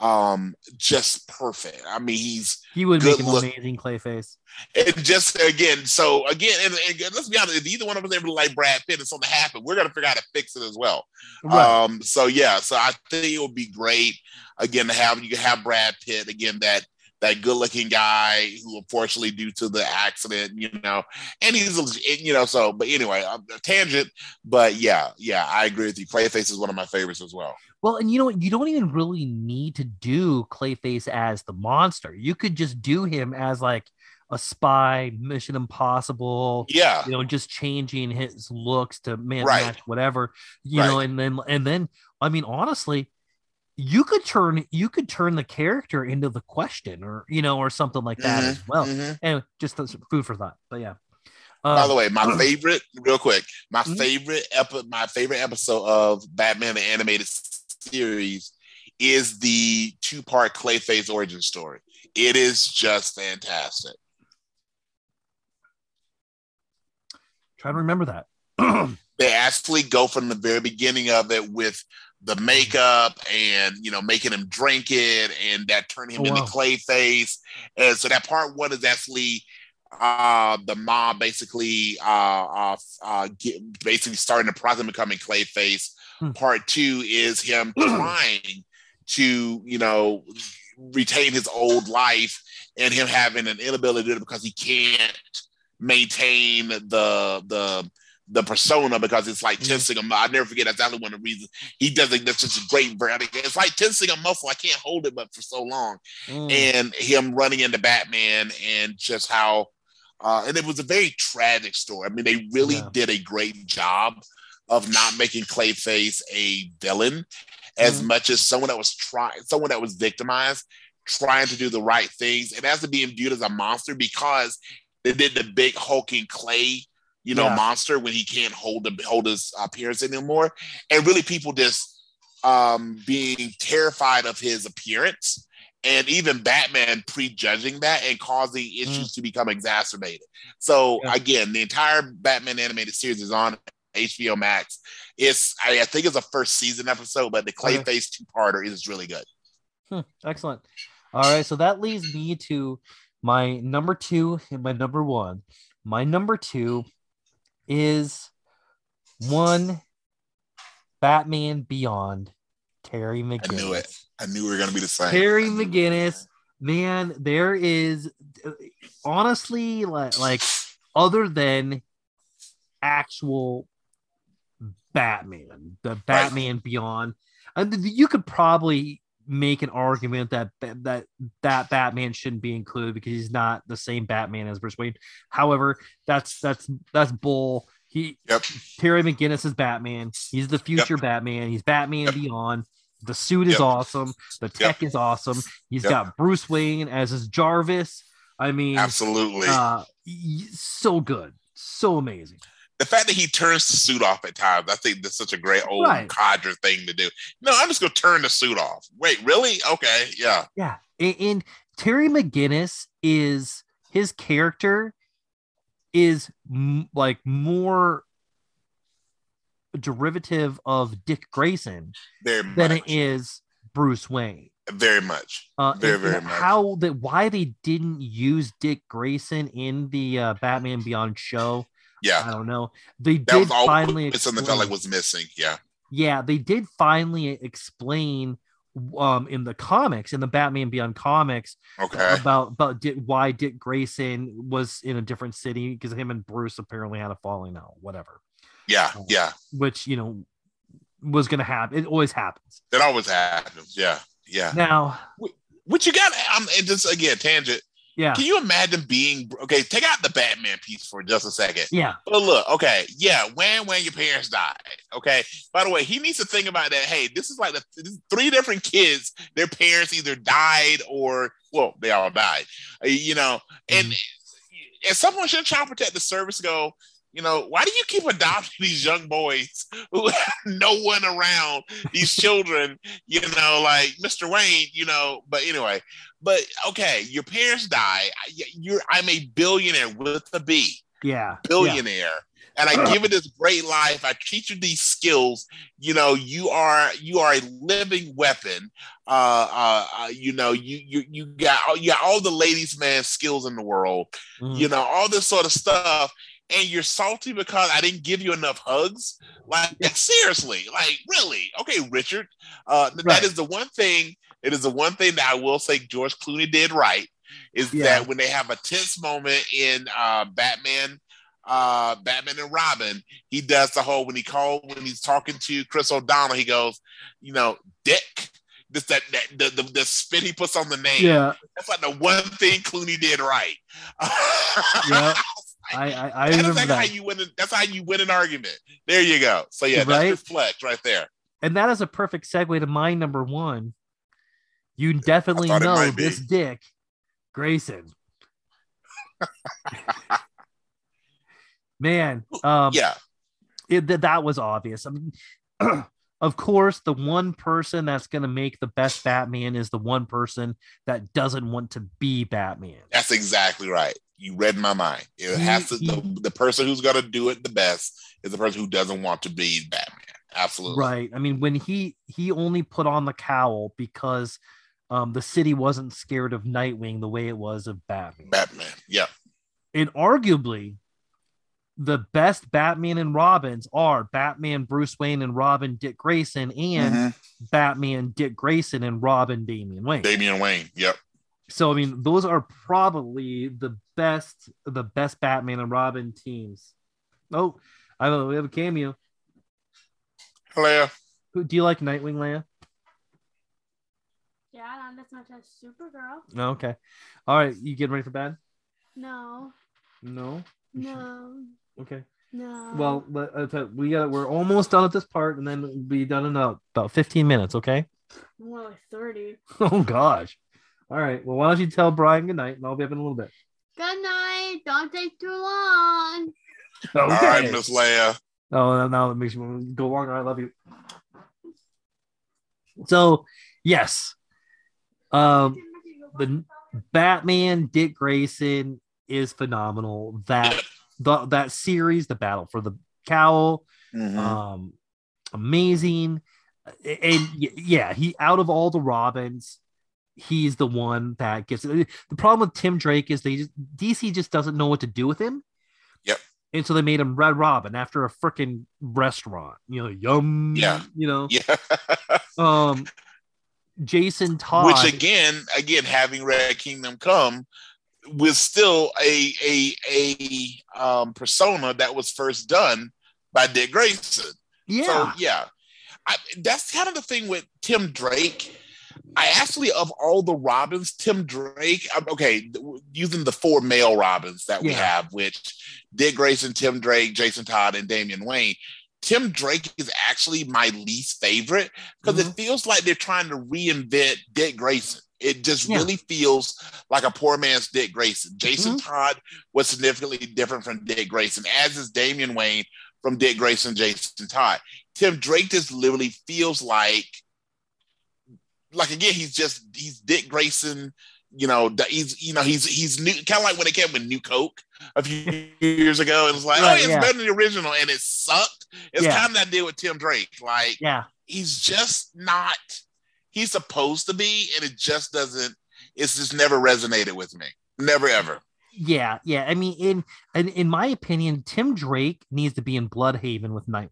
um just perfect. I mean, he's He would make an look. amazing Clayface. and just again, so again, and, and let's be honest, if either one of us ever like Brad Pitt and something happened, we're gonna figure out how to fix it as well. Right. Um, so yeah, so I think it would be great again to have you have Brad Pitt again that that good looking guy who unfortunately due to the accident, you know, and he's you know, so but anyway, a a tangent, but yeah, yeah, I agree with you. Clayface is one of my favorites as well. Well, and you know? You don't even really need to do Clayface as the monster. You could just do him as like a spy, Mission Impossible. Yeah, You know, just changing his looks to man Right. match whatever. You know, and then and then I mean, honestly, you could turn you could turn the character into the question, or you know, or something like that as well. Mhm. And just food for thought. But yeah. By Um, the way, my favorite, real quick, my Mhm. favorite epi- my favorite episode of Batman the animated series is the two part Clayface origin story. It is just fantastic. trying to remember that. They actually go from the very beginning of it with the makeup and you know making him drink it and that turning him Oh, into wow. Clayface. And so that part one is actually uh the mob basically uh uh, uh get, basically starting the process of becoming Clayface. Hmm. Part two is him trying to you know retain his old life and him having an inability to do it because he can't maintain the the the persona because it's like Mhm. tensing him. I never forget that's exactly one of the reasons he does it. That's just a great brand. It's like tensing a muscle. I can't hold it, but for so long Mm. and him running into Batman and just how uh, and it was a very tragic story. I mean, they really Yeah. did a great job of not making Clayface a villain as Mhm. much as someone that was trying, someone that was victimized, trying to do the right things. It has to be viewed as a monster because they did the big hulking clay, you know, Yeah. monster when he can't hold the hold his appearance anymore, and really people just um being terrified of his appearance. And even Batman prejudging that and causing issues to become exacerbated. So Yeah. again, the entire Batman animated series is on HBO Max. It's I, I think it's a first season episode, but the Okay. Clayface two parter is really good. Hmm, excellent. All right, so that leads me to my number two and my number one. My number two is one Batman Beyond, Terry McGinnis. I knew it. I knew we were gonna be the same. Terry I knew we were McGinnis, man, there is honestly like like other than actual Batman, the Batman Beyond, and you could probably make an argument that that that Batman shouldn't be included because he's not the same Batman as Bruce Wayne. However, that's that's that's bull. He Yep. Terry McGinnis is Batman. He's the future Batman. He's Batman Yep. Beyond. The suit is Yep. awesome. The tech is awesome. He's Yep. got Bruce Wayne as his Jarvis. I mean, Absolutely. uh, so good, so amazing. The fact that he turns the suit off at times, I think that's such a great old Right. codger thing to do. No, I'm just gonna turn the suit off. Wait, really? Okay, yeah. Yeah, and, and Terry McGinnis is his character is m- like more derivative of Dick Grayson Very than much. it is Bruce Wayne. Very much. Uh, Very, very much. How that why they didn't use Dick Grayson in the uh, Batman Beyond show, I don't know. They That did was all finally it's something that felt like was missing. Yeah. yeah, they did finally explain um in the comics in the Batman Beyond comics Okay. about about Dick, why Dick Grayson was in a different city because him and Bruce apparently had a falling out, whatever. Yeah. Yeah. Which you know was gonna happen. It always happens. it always happens. Yeah. Yeah. Now, What you got? I'm just again tangent. Yeah, Can you imagine being okay? Take out the Batman piece for just a second. yeah, But look, okay, yeah, when when your parents died, okay. By the way, he needs to think about that. Hey, this is like the is three different kids. Their parents either died or well, they all died. Uh, you know, and at some point, should Child Protective Service go? You know, why do you keep adopting these young boys who have no one around? These children, you know, like Mr. Wayne, you know. But anyway, but okay, your parents die. You're I'm a billionaire with a B yeah, billionaire and I give it this great life. I teach you these skills. You know, you are you are a living weapon. Uh, uh, uh you know, you you you got all- you got all the ladies' man skills in the world. Yeah. Mhm. You know, all this sort of stuff. And you're salty because I didn't give you enough hugs. Like, seriously, like really? Okay, Richard. Uh, Right. That is the one thing. It is the one thing that I will say George Clooney did right. Is Yeah. that when they have a tense moment in uh, Batman, uh, Batman and Robin, he does the whole when he called when he's talking to Chris O'Donnell, he goes, you know, Dick. This that, that the, the the spin he puts on the name. yeah, That's like the one thing Clooney did right. yeah. I I, I That is remember like that. how you win. An, that's how you win an argument. There you go. So yeah, that's Right? your flex right there. and that is a perfect segue to my number one. You definitely know this Dick Grayson. Man, um, Yeah, it, that that was obvious. I mean, of course, the one person that's going to make the best Batman is the one person that doesn't want to be Batman. that's exactly right. You read my mind. It has to. The, the person who's going to do it the best is the person who doesn't want to be Batman. Absolutely. Right. I mean, when he he only put on the cowl because um, the city wasn't scared of Nightwing the way it was of Batman. Batman. Yeah. and arguably the best Batman and Robins are Batman Bruce Wayne and Robin Dick Grayson and Mhm. Batman Dick Grayson and Robin Damian Wayne. Damian Wayne. Yep. So I mean those are probably the best the best Batman and Robin teams. Oh, I don't know, we have a cameo. Hello. Who do you like Nightwing Leia? Yeah, not as much as Supergirl. No, okay. All right, you getting ready for bed? No, No. no. Okay. No. Well, let- uh, we got we're almost done at this part, and then we'll be done in uh, about 15 minutes. Okay. more like 30. Oh gosh. All right. Well, why don't you tell Brian good night, and I'll be up in a little bit. Good night. Don't take too long. Okay. All right, Miss Leia. Oh, now it makes me go longer. I love you. So, yes, um, the Batman Dick Grayson is phenomenal. That the that series, the battle for the cowl, Mhm. um, amazing. And yeah, he out of all the Robins, he's the one that gets it. The problem with Tim Drake is they just DC just doesn't know what to do with him. Yep. And so they made him Red Robin after a freaking restaurant. You know, yum. Yeah. You know, yeah. um, Jason Todd. Which again, again, having Red Kingdom come was still a a a um, persona that was first done by Dick Grayson. yeah. So yeah, I, that's kind of the thing with Tim Drake. I actually, of all the Robins, Tim Drake. um, Okay, using the four male Robins that we Yeah. have, which Dick Grayson, Tim Drake, Jason Todd, and Damian Wayne. Tim Drake is actually my least favorite because Mm-hmm. it feels like they're trying to reinvent Dick Grayson. It just Yeah. really feels like a poor man's Dick Grayson. Jason Mm-hmm. Todd was significantly different from Dick Grayson, as is Damian Wayne from Dick Grayson, Jason Todd. Tim Drake just literally feels like, like again, he's just he's Dick Grayson. You know, he's you know he's he's new, kind of like when it came with New Coke a few years ago. It was like, Right, oh, it's yeah. better than the original, and it sucked. It's Yeah. kind of that deal with Tim Drake. Like yeah. he's just not. He's supposed to be, and it just doesn't. It's just never resonated with me. Never ever. Yeah. Yeah. I mean, in, in in my opinion, Tim Drake needs to be in Blüdhaven with Nightwing.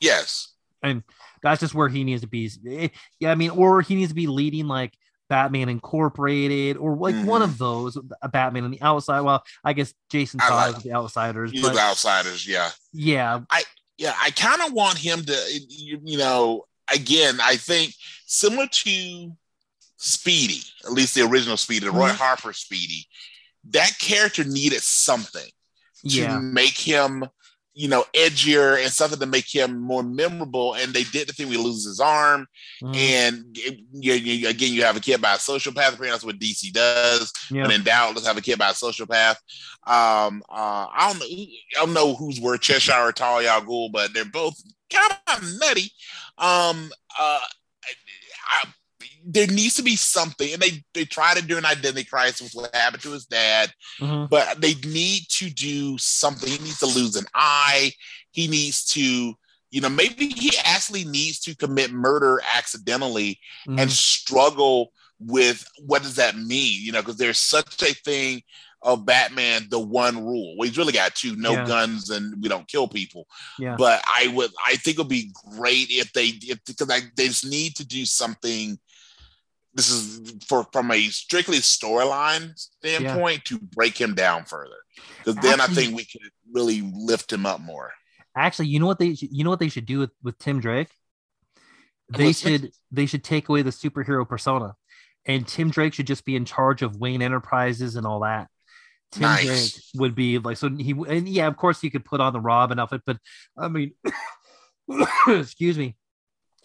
Yes. and that's just where he needs to be. Eh, Yeah, I mean, or he needs to be leading like Batman Incorporated or like one of those, a Batman on the outside. Well, I guess Jason Todd like- with the outsiders, but the outsiders. Yeah. yeah, I yeah, I kind of want him to, you, you know, again, I think similar to Speedy, at least the original Speedy, the Roy Mhm. Harper Speedy, that character needed something to yeah, make him, you know, edgier and something to make him more memorable. And they did the thing we lose his arm. mhm, And it- you, you- again, you have a kid by a sociopath. Apparently, that's what DC does. yeah. When in doubt, let's have a kid by a sociopath. Um, uh, I don't know. I don't know who's worse, Cheshire or Talia al Ghul, but they're both kind of nutty. Um, uh, I, there needs to be something, and they they try to do an identity crisis with what happened to his dad, mhm, but they need to do something. He needs to lose an eye. He needs to. You know, maybe he actually needs to commit murder accidentally mhm. and struggle with what does that mean? You know, because there's such a thing of Batman, the one rule. Well, he's really got two: no Yeah. guns and we don't kill people. Yeah. But I would, I think it would be great if they, if because I, they just need to do something. This is for from a strictly storyline standpoint to break him down further, because then I think we could really lift him up more. Actually, you know what they should- you know what they should do with, with Tim Drake? They should they should take away the superhero persona, and Tim Drake should just be in charge of Wayne Enterprises and all that. Tim Nice. Drake would be like so he and yeah, of course you could put on the Robin outfit, but I mean, excuse me,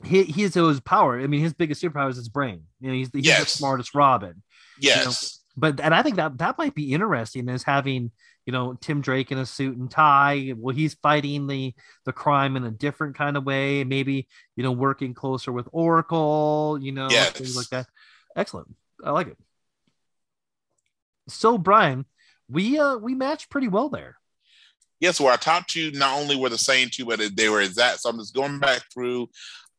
he he has his power. I mean, his biggest superpower is his brain. You know, he's, the- he's the smartest Robin. Yes, But and I think that that might be interesting is having you know Tim Drake in a suit and tie. Well, he's fighting the the crime in a different kind of way. Maybe you know working closer with Oracle. You know Yes. things like that. Excellent. I like it. So Brian, we uh we matched pretty well there. yes, well, our top two not only were the same two, but they were exact. So I'm just going back through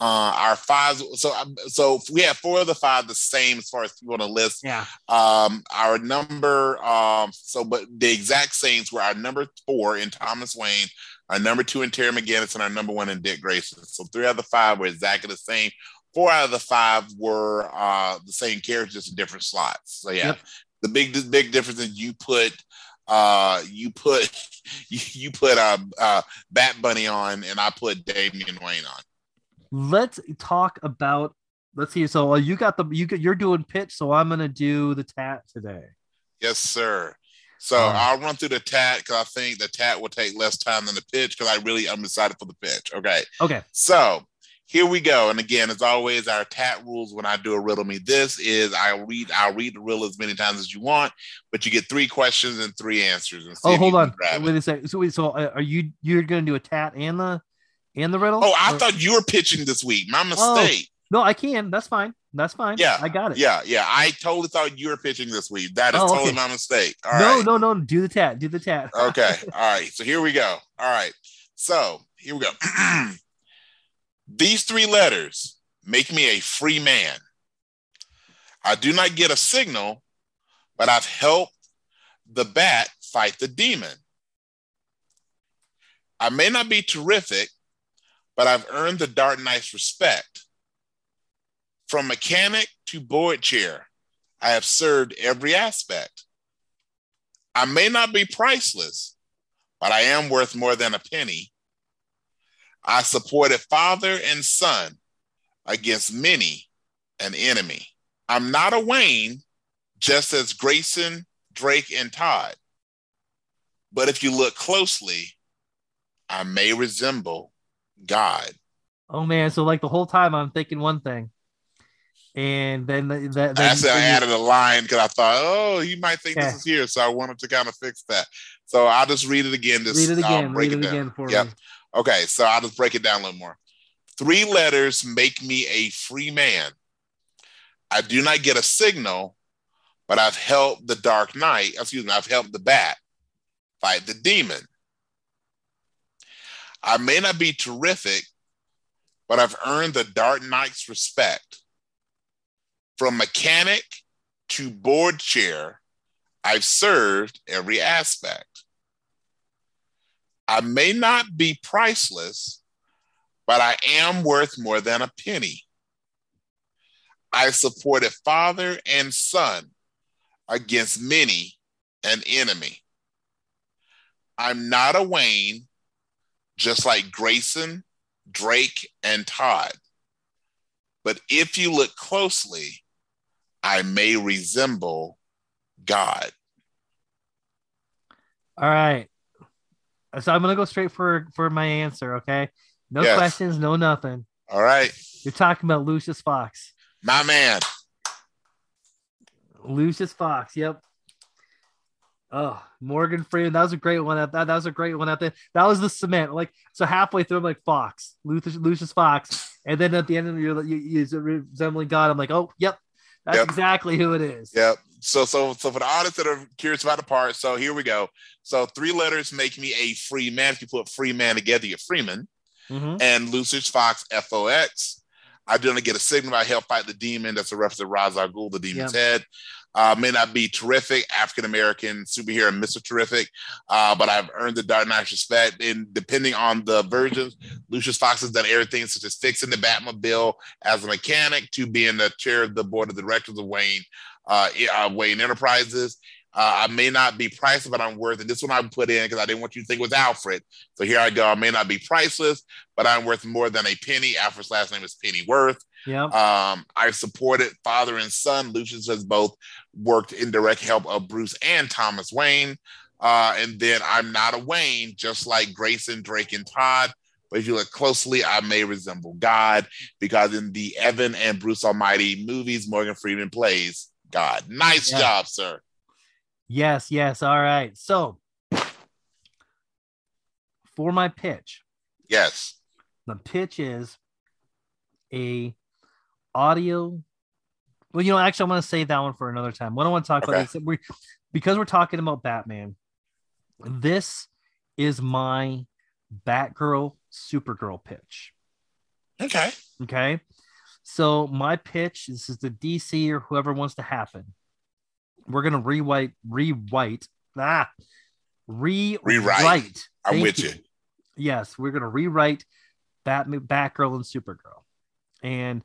uh, our five. So, um, so we have four of the five the same as far as people on the list. Yeah. Um, our number, um, so but the exact same were our number four in Thomas Wayne, our number two in Terry McGinnis, and our number one in Dick Grayson. So three out of the five were exactly the same. Four out of the five were uh, the same characters, in different slots. So yeah, Yep. the big the big difference is you put uh you put you, you put uh, uh Bat Bunny on and I put Damian Wayne on. Let's talk about. Let's see. So uh, you got the you got, you're doing pitch, so I'm gonna do the tat today. Yes, sir. So right. I'll run through the tat because I think the tat will take less time than the pitch because I really I'm excited for the pitch. Okay. Okay. So here we go. And again, as always, our tat rules when I do a riddle me, this is I'll read I'll read the riddle as many times as you want, but you get three questions and three answers. And Oh, hold on. it. Wait a second. So, wait, so uh, are you you're gonna do a tat and the and the riddle? Oh, I Or- thought you were pitching this week. My Oh, mistake. no, I can. That's fine. That's fine. Yeah, I got it. Yeah, yeah. I totally thought you were pitching this week. That is Oh, totally okay. my mistake. All no, right. no, no. Do the tat. Do the tat. Okay. All right. So here we go. All right. So here we go. These three letters make me a free man. I do not get a signal, but I've helped the bat fight the demon. I may not be terrific, but I've earned the Dark Knight's respect. From mechanic to board chair, I have served every aspect. I may not be priceless, but I am worth more than a penny. I supported father and son against many an enemy. I'm not a Wayne, just as Grayson, Drake, and Todd. But if you look closely, I may resemble God. Oh man. So like the whole time I'm thinking one thing, and then the- that. That's I added a line because I thought, oh, he might think Okay. this is here, so I wanted to kind of fix that. So I'll just read it again. Just, Read it I'll again. break Read it down. again for Yep. me. Okay, so I'll just break it down a little more. Three letters make me a free man. I do not get a signal, but I've helped the Dark Knight, excuse me, I've helped the bat fight the demon. I may not be terrific, but I've earned the Dark Knight's respect. From mechanic to board chair, I've served every aspect. I may not be priceless, but I am worth more than a penny. I supported father and son against many an enemy. I'm not a Wayne, just like Grayson, Drake, and Todd. But if you look closely, I may resemble God. All right. So I'm gonna go straight for for my answer. Okay. No Yes. questions. No nothing. All right, You're talking about Lucius Fox. my man. Lucius Fox. Yep. Oh, Morgan Freeman. That was a great one. That, that was a great one out there. That was the cement. Like so, halfway through, I'm like Fox, Lucius, Lucius Fox, and then at the end of the year, you, you resembling God. I'm like, oh, yep, that's Yep. exactly who it is. Yep. So so so for the audience that are curious about the part, so here we go. So three letters make me a free man. If you put free man together, you're Freeman. Mhm. And Lucius Fox, F O X. I not get a signal. I help fight the demon. That's a reference to Ra's al Ghul, the demon's head. Uh, may not be terrific, African American superhero, Mr. Terrific, uh, but I've earned the Dark Knight's respect. And depending on the versions, Lucius Fox has done everything such as fixing the Batmobile as a mechanic to being the chair of the board of directors of Wayne uh, uh, Wayne Enterprises. Uh, I may not be priceless, but I'm worth it. This one I put in because I didn't want you to think it was Alfred. So here I go. I may not be priceless, but I'm worth more than a penny. Alfred's last name is Pennyworth. Yep. Um, I supported father and son. Lucius has both worked in direct help of Bruce and Thomas Wayne. Uh, and then I'm not a Wayne, just like Grayson, Drake, and Todd. But if you look closely, I may resemble God because in the Evan and Bruce Almighty movies, Morgan Freeman plays God. Nice Yeah. job, sir. Yes, yes. All right. So for my pitch, Yes. the pitch is a audio. Well, you know, actually, I'm going to save that one for another time. What I want to talk Okay. about is we because we're talking about Batman. This is my Batgirl Supergirl pitch. Okay. Okay. So my pitch this is the DC or whoever wants to happen. We're gonna rewrite, rewrite, ah, rewrite. Rewrite. I'm Thank with you. Yes, we're gonna rewrite Batman, Batgirl, and Supergirl. And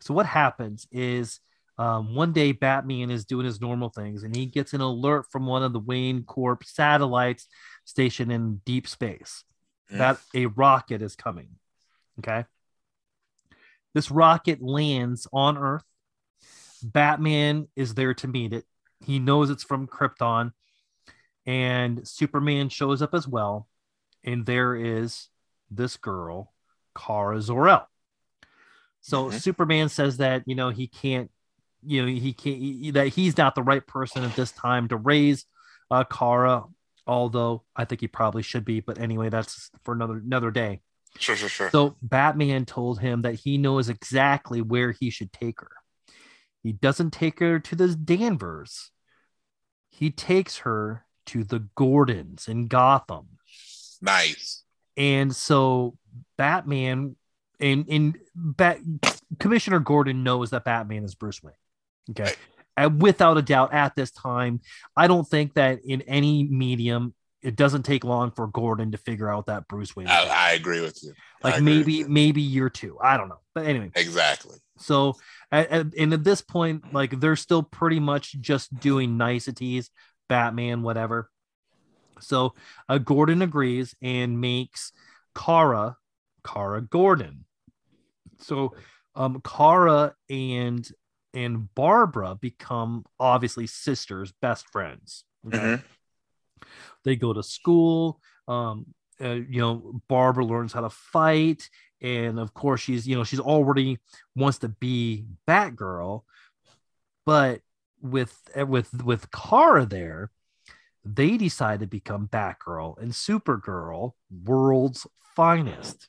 so what happens is um, one day Batman is doing his normal things, and he gets an alert from one of the Wayne Corp satellites stationed in deep space Mm. that a rocket is coming. Okay. This rocket lands on Earth. Batman is there to meet it. He knows it's from Krypton. and Superman shows up as well, and there is this girl, Kara Zor-El. So Mhm. Superman says that you know he can't, you know he can't he- that he's not the right person at this time to raise uh, Kara. Although I think he probably should be, but anyway, that's for another another day. Sure, sure, sure. So Batman told him that he knows exactly where he should take her. He doesn't take her to the Danvers. He takes her to the Gordons in Gotham. nice. And so Batman and in Bat Commissioner Gordon knows that Batman is Bruce Wayne. Okay. Right. And without a doubt, at this time, I don't think that in any medium it doesn't take long for Gordon to figure out that Bruce Wayne. I, I agree with you. Like maybe you. maybe year two. I don't know. But anyway, exactly. So at, at- and at this point, like they're still pretty much just doing niceties, Batman, whatever. So uh, Gordon agrees and makes Kara, Kara Gordon. So um, Kara and and Barbara become obviously sisters, best friends. Okay? Mhm. They go to school. Um, uh, you know, Barbara learns how to fight, and of course, she's you know she's already wants to be Batgirl, but with uh, with with Kara there, they decide to become Batgirl and Supergirl, world's finest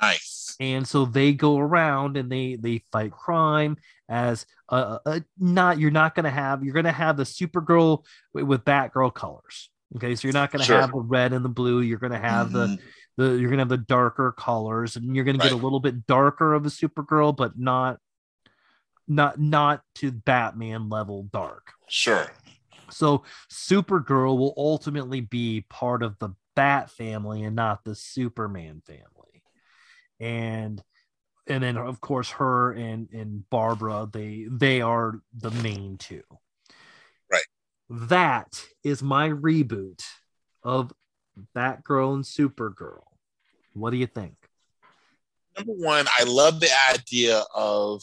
Nice. and so they go around and they they fight crime as a, a, not you're not going to have you're going to have the supergirl with, with batgirl colors okay so you're not going to Sure. have the red and the blue you're going to have the Mhm. The you're to have the darker colors and you're going to get a little bit darker of a supergirl but not not not to batman level dark Sure. so Supergirl will ultimately be part of the Bat family and not the Superman family. And and then of course her and and Barbara they they are the main two. Right. That is my reboot of Batgirl and Supergirl. What do you think? Number one, I love the idea of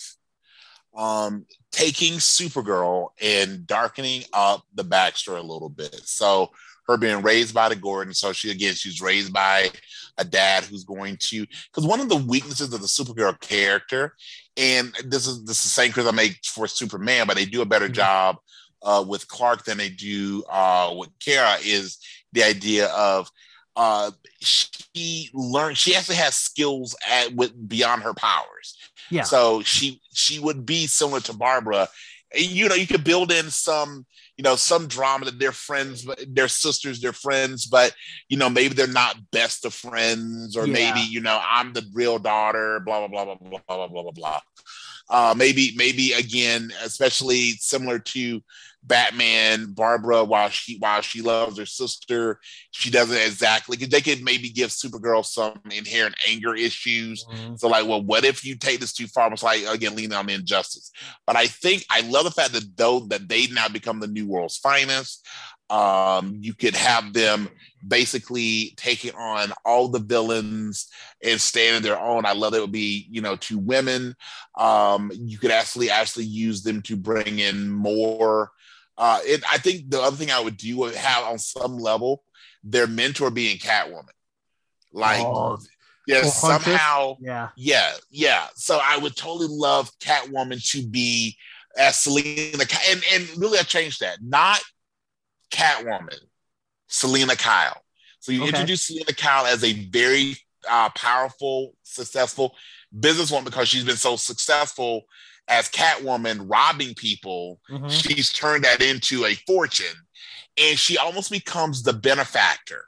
um, taking Supergirl and darkening up the backstory a little bit. So her being raised by the Gordon, so she again she's raised by a dad who's going to because one of the weaknesses of the Supergirl character, and this is this is the same criticism I make for Superman, but they do a better Mhm. job uh, with Clark than they do uh, with Kara is the idea of uh, she learned she actually has skills at with beyond her powers. Yeah. So she she would be similar to Barbara. You know, you could build in some, you know, some drama that they're friends, but they're sisters, they're friends, but you know, maybe they're not best of friends, or Yeah. maybe, you know, I'm the real daughter, blah, blah, blah, blah, blah, blah, blah, blah, blah. Uh, maybe, maybe again, especially similar to Batman, Barbara, while she while she loves her sister, she doesn't exactly because they could maybe give Supergirl some inherent anger issues. So, like, well, what if you take this too far? It's like again, leaning on the injustice. But I think I love the fact that though that they now become the new world's finest. Um, you could have them basically taking on all the villains and standing their own. I love that it would be, you know, two women. Um, you could actually actually use them to bring in more. Uh, it, I think the other thing I would do would have on some level their mentor being Catwoman. Like, Oh, yeah, somehow, yeah. yeah, yeah. So I would totally love Catwoman to be as Selina, and and really I changed that. Not Catwoman, Selina Kyle. So you Okay. introduce Selina Kyle as a very uh, powerful, successful businesswoman because she's been so successful as Catwoman, robbing people. Mhm. She's turned that into a fortune, and she almost becomes the benefactor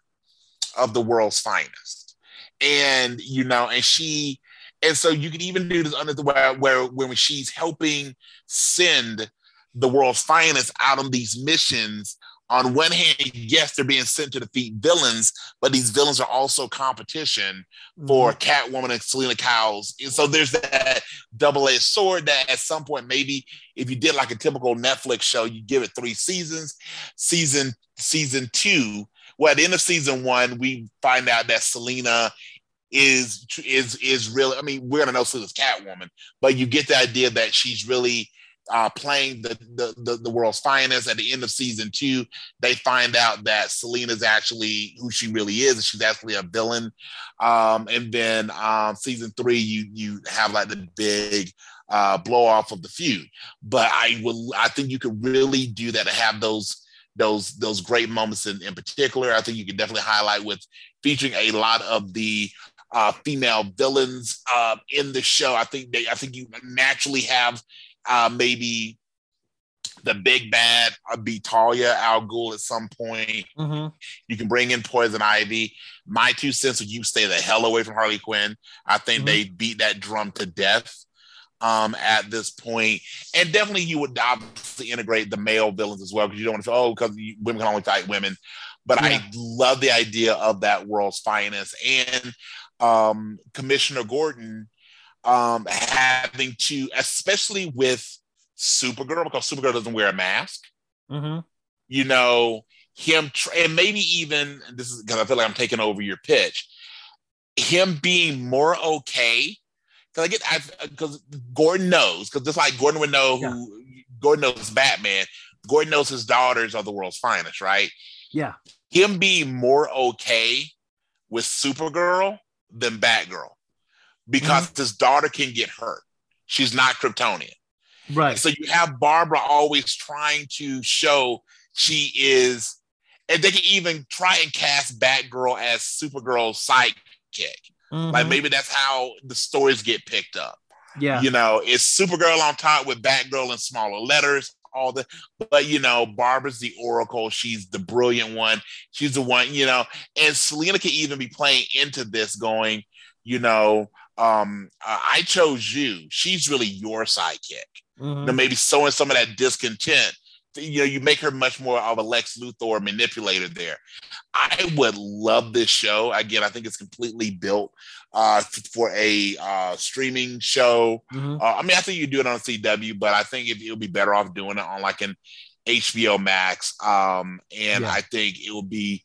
of the world's finest. And you know, and she, and so you can even do this under the where, where when she's helping send the world's finest out on these missions. On one hand, yes, they're being sent to defeat villains, but these villains are also competition for mm-hmm. Catwoman and Selina Kyle's. And so there's that double-edged sword that at some point, maybe if you did like a typical Netflix show, you give it three seasons. Season season two, well, at the end of season one, we find out that Selina is is is really. I mean, we're gonna know Selina's Catwoman, but you get the idea that she's really uh, playing the, the, the the world's finest. At the end of season two, they find out that Selina's actually who she really is. She's actually a villain. Um, and then um, season three, you you have like the big uh, blow off of the feud. But I will, I think you could really do that to have those those those great moments in, in particular. I think you can definitely highlight with featuring a lot of the uh, female villains uh, in the show. I think they, I think you naturally have uh, maybe the big bad uh, be Talia Al Ghul at some point. Mm-hmm. You can bring in Poison Ivy. My two cents would you stay the hell away from Harley Quinn. I think Mhm. they beat that drum to death um, at this point. And definitely you would obviously integrate the male villains as well because you don't want to oh, because women can only fight women. But Yeah. I love the idea of that world's finest and um, Commissioner Gordon um, having to, especially with Supergirl, because Supergirl doesn't wear a mask Mm-hmm. you know, him tr- and maybe even this is because I feel like I'm taking over your pitch. Him being more okay because I get I because Gordon knows because just like Gordon would know who Gordon knows Batman, Gordon knows his daughters are the world's finest, right? Yeah. Him being more okay with Supergirl than Batgirl because his daughter can get hurt. She's not Kryptonian. Right. So you have Barbara always trying to show she is, and they can even try and cast Batgirl as Supergirl's sidekick. Like Mhm. maybe that's how the stories get picked up. yeah. You know, it's Supergirl on top with Batgirl in smaller letters. All the, but you know, Barbara's the Oracle. She's the brilliant one. She's the one, you know, and Selina can even be playing into this, going, you know, um, uh, I chose you. She's really your sidekick Mhm. you know, maybe sowing some of that discontent. You know, you make her much more of a Lex Luthor manipulator there. I would love this show. Again, I think it's completely built uh, for a uh, streaming show. Mhm. Uh, I mean, I think you do it on CW, but I think it, it'll be better off doing it on like an HBO Max. Um, and Yeah. I think it will be.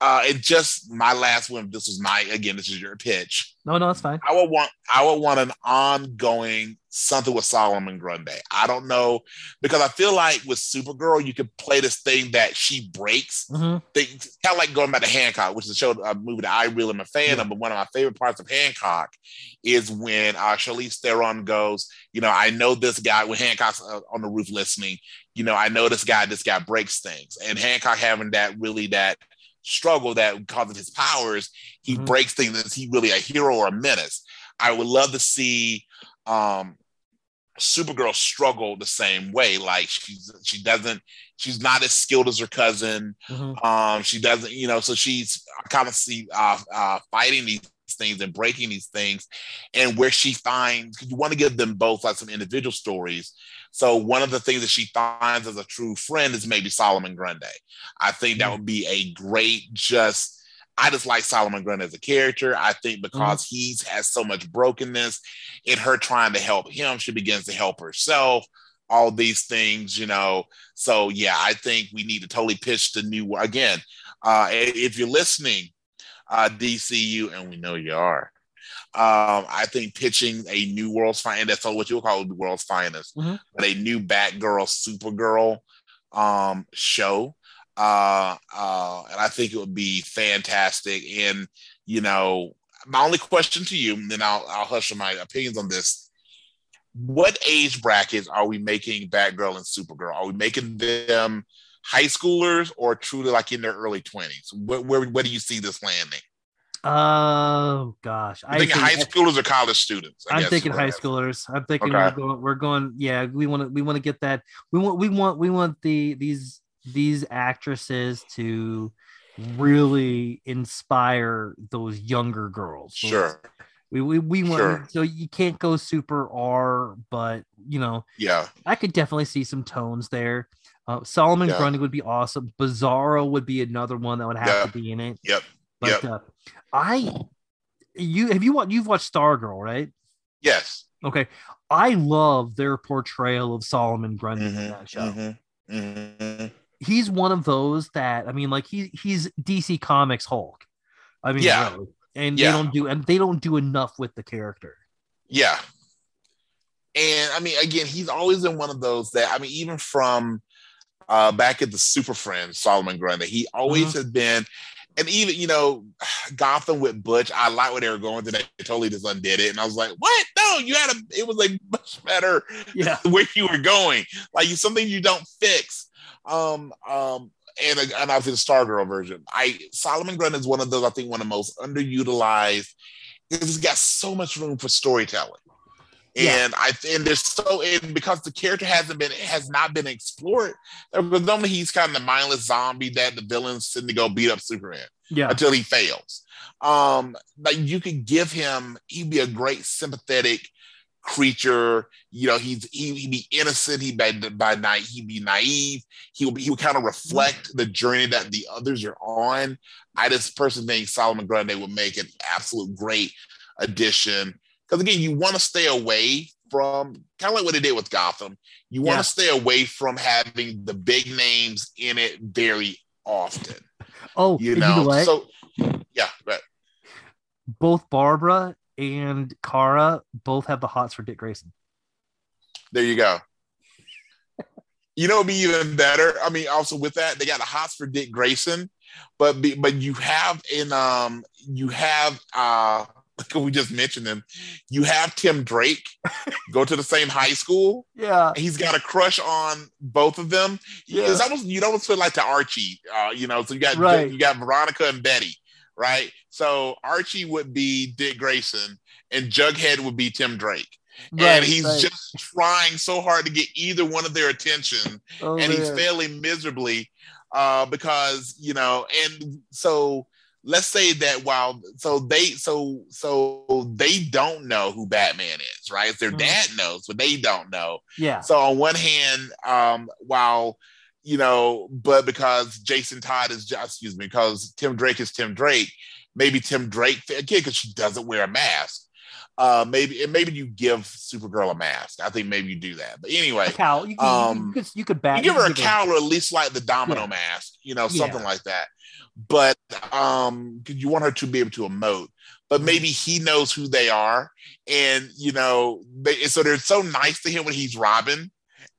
Uh, it just my last one. This was my again. This is your pitch. No, no, it's fine. I would want I would want an ongoing something with Solomon Grundy. I don't know because I feel like with Supergirl you could play this thing that she breaks. Mhm. Things kind of like going back to Hancock, which is a show a movie that I really am a fan of. But one of my favorite parts of Hancock is when uh, Charlize Theron goes, you know, I know this guy when Hancock's uh, on the roof listening. You know, I know this guy. This guy breaks things, and Hancock having that really that struggle that causes his powers, he Mhm. breaks things. Is he really a hero or a menace? I would love to see um Supergirl struggle the same way. Like she's she doesn't she's not as skilled as her cousin. Mhm. Um, she doesn't, you know, so she's kind of see uh, uh fighting these things and breaking these things, and where she finds you want to give them both like some individual stories. So one of the things that she finds as a true friend is maybe Solomon Grundy. I think that Mhm. would be a great just. I just like Solomon Grundy as a character. I think because he's has so much brokenness in her trying to help him, she begins to help herself. All these things, you know. So yeah, I think we need to totally pitch the new again. Uh, if you're listening, uh, DCU, and we know you are. Um, I think pitching a new world's finest, that's all what you'll call it, the world's finest, Mhm. but a new Batgirl, Supergirl um, show. Uh, uh, and I think it would be fantastic. And, you know, my only question to you, and then I'll, I'll hush my opinions on this. What age brackets are we making Batgirl and Supergirl? Are we making them high schoolers or truly like in their early 20s? Where, where, where do you see this landing? Oh gosh, I think think- high schoolers or college students. I I'm guess, thinking high schoolers. I'm thinking Okay. we're going. We're going. Yeah, we want to. We want to get that. We want. We want. We want the these these actresses to really inspire those younger girls. Sure. We we, we want. Sure. So you can't go super R, but you know, Yeah. I could definitely see some tones there. Uh, Solomon Yeah. Grundy would be awesome. Bizarro would be another one that would have Yeah. to be in it. Yep. But Yep. uh, I, you have you watched you've watched Stargirl, right? Yes. Okay. I love their portrayal of Solomon Grundy in Mhm, that show. mhm, mhm. He's one of those that I mean, like he he's DC Comics Hulk. I mean, Yeah. really. and Yeah. they don't do and they don't do enough with the character. Yeah. And I mean, again, he's always been one of those that I mean, even from uh, back at the Super Friends, Solomon Grundy, he always Mhm. has been. And even you know, Gotham with Butch, I like where they were going. Then they totally just undid it, and I was like, "What? No, you had a. It was like much better Yeah. where you were going. Like you something you don't fix. Um, um, and and obviously the Stargirl version. I Solomon Grundy is one of those I think one of the most underutilized because he's got so much room for storytelling. Yeah. And I and there's so and because the character hasn't been has not been explored, because normally he's kind of the mindless zombie that the villains send to go beat up Superman Yeah. until he fails. Um, like you could give him, he'd be a great sympathetic creature. You know, he's he, he'd be innocent. He by by night he'd be naive. He would be, he would kind of reflect the journey that the others are on. I just personally think Solomon Grundy would make an absolute great addition. Because again, you want to stay away from kind of like what they did with Gotham. You want Yeah. to stay away from having the big names in it very often Oh, you know, what? so yeah right both Barbara and Kara both have the hots for Dick Grayson. there you go you know be even better i mean also with that they got a hots for dick grayson but be, but you have in um you have uh we just mentioned him you have tim drake go to the same high school Yeah. he's got a crush on both of them Yeah. it's almost you almost feel like the archie uh you know so you got Right. you got veronica and betty right so archie would be dick grayson and jughead would be tim drake and he's right. just trying so hard to get either one of their attention Oh, and he's man. failing miserably uh because you know and so let's say that while so they so so they don't know who batman is right their Mhm. dad knows but they don't know yeah. so on one hand um while you know but because jason todd is just excuse me because tim drake is tim drake maybe tim drake again because she doesn't wear a mask uh maybe and maybe you give supergirl a mask i think maybe you do that but anyway cowl. You, could, um, you could you could bat. you give her a cowl or at least like the domino Yeah. mask, you know, Yeah. something like that. But um, you want her to be able to emote. But Mm-hmm. maybe he knows who they are, and you know, they so they're so nice to him when he's Robin,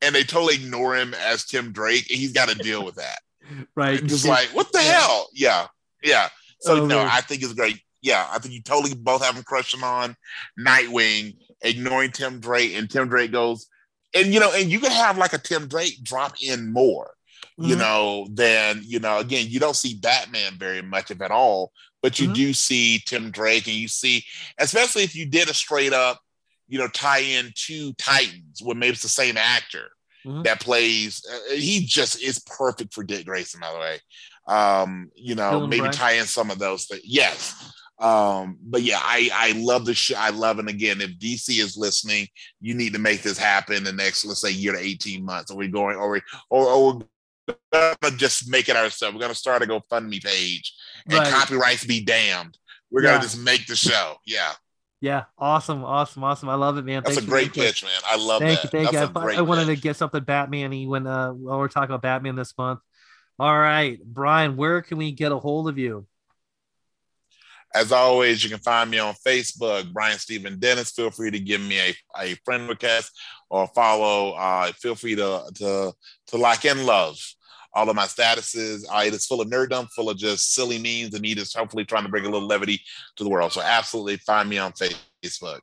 and they totally ignore him as Tim Drake, and he's got to deal with that. right. Just like, what the Yeah. hell? Yeah, yeah. So Oh, no, man. I think it's great. Yeah, I think you totally both have him crushing on Nightwing, ignoring Tim Drake, and Tim Drake goes, and you know, and you can have like a Tim Drake drop in more, you Mhm. know, than you know. Again, you don't see Batman very much of at all, but you Mhm. do see Tim Drake, and you see, especially if you did a straight up, you know, tie in to Titans, where maybe it's the same actor Mhm. that plays. Uh, he just is perfect for Dick Grayson, by the way. Um, you know, Dylan maybe tie in some of those things. Yes. Um, but yeah, I I love the show. I love it. Again, if DC is listening, you need to make this happen in the next, let's say, year to 18 months. Are we going, or we or, or we're gonna just make it ourselves? We're gonna start a GoFundMe page and Right. copyrights be damned. We're gonna Yeah. just make the show. Yeah. Yeah. Awesome. Awesome. Awesome. I love it, man. That's Thanks a great pitch, man. I love Thank that. you. Thank That's you. a I, great I wanted pitch. to get something Batman-y when uh while we're talking about Batman this month. All right, Brian, where can we get a hold of you? As always, you can find me on Facebook, Brian Stephen Dennis. Feel free to give me a, a friend request or follow. Uh, feel free to, to, to like and love all of my statuses. Uh, it is full of nerddom, full of just silly memes, and me just hopefully trying to bring a little levity to the world. So absolutely find me on Facebook.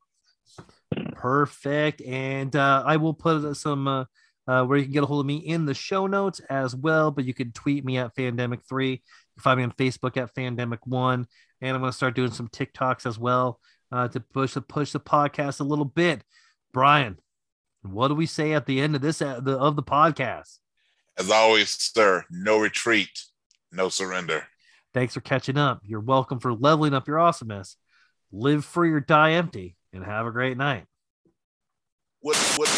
Perfect. And uh, I will put some uh, uh, where you can get a hold of me in the show notes as well. But you can tweet me at Fandemic3. You can find me on Facebook at Fandemic1. And I'm going to start doing some TikToks as well uh, to push the push the podcast a little bit. Brian, what do we say at the end of this uh, the, of the podcast? As always, sir, no retreat, no surrender. Thanks for catching up. You're welcome for leveling up your awesomeness. Live free or die empty, and have a great night. What what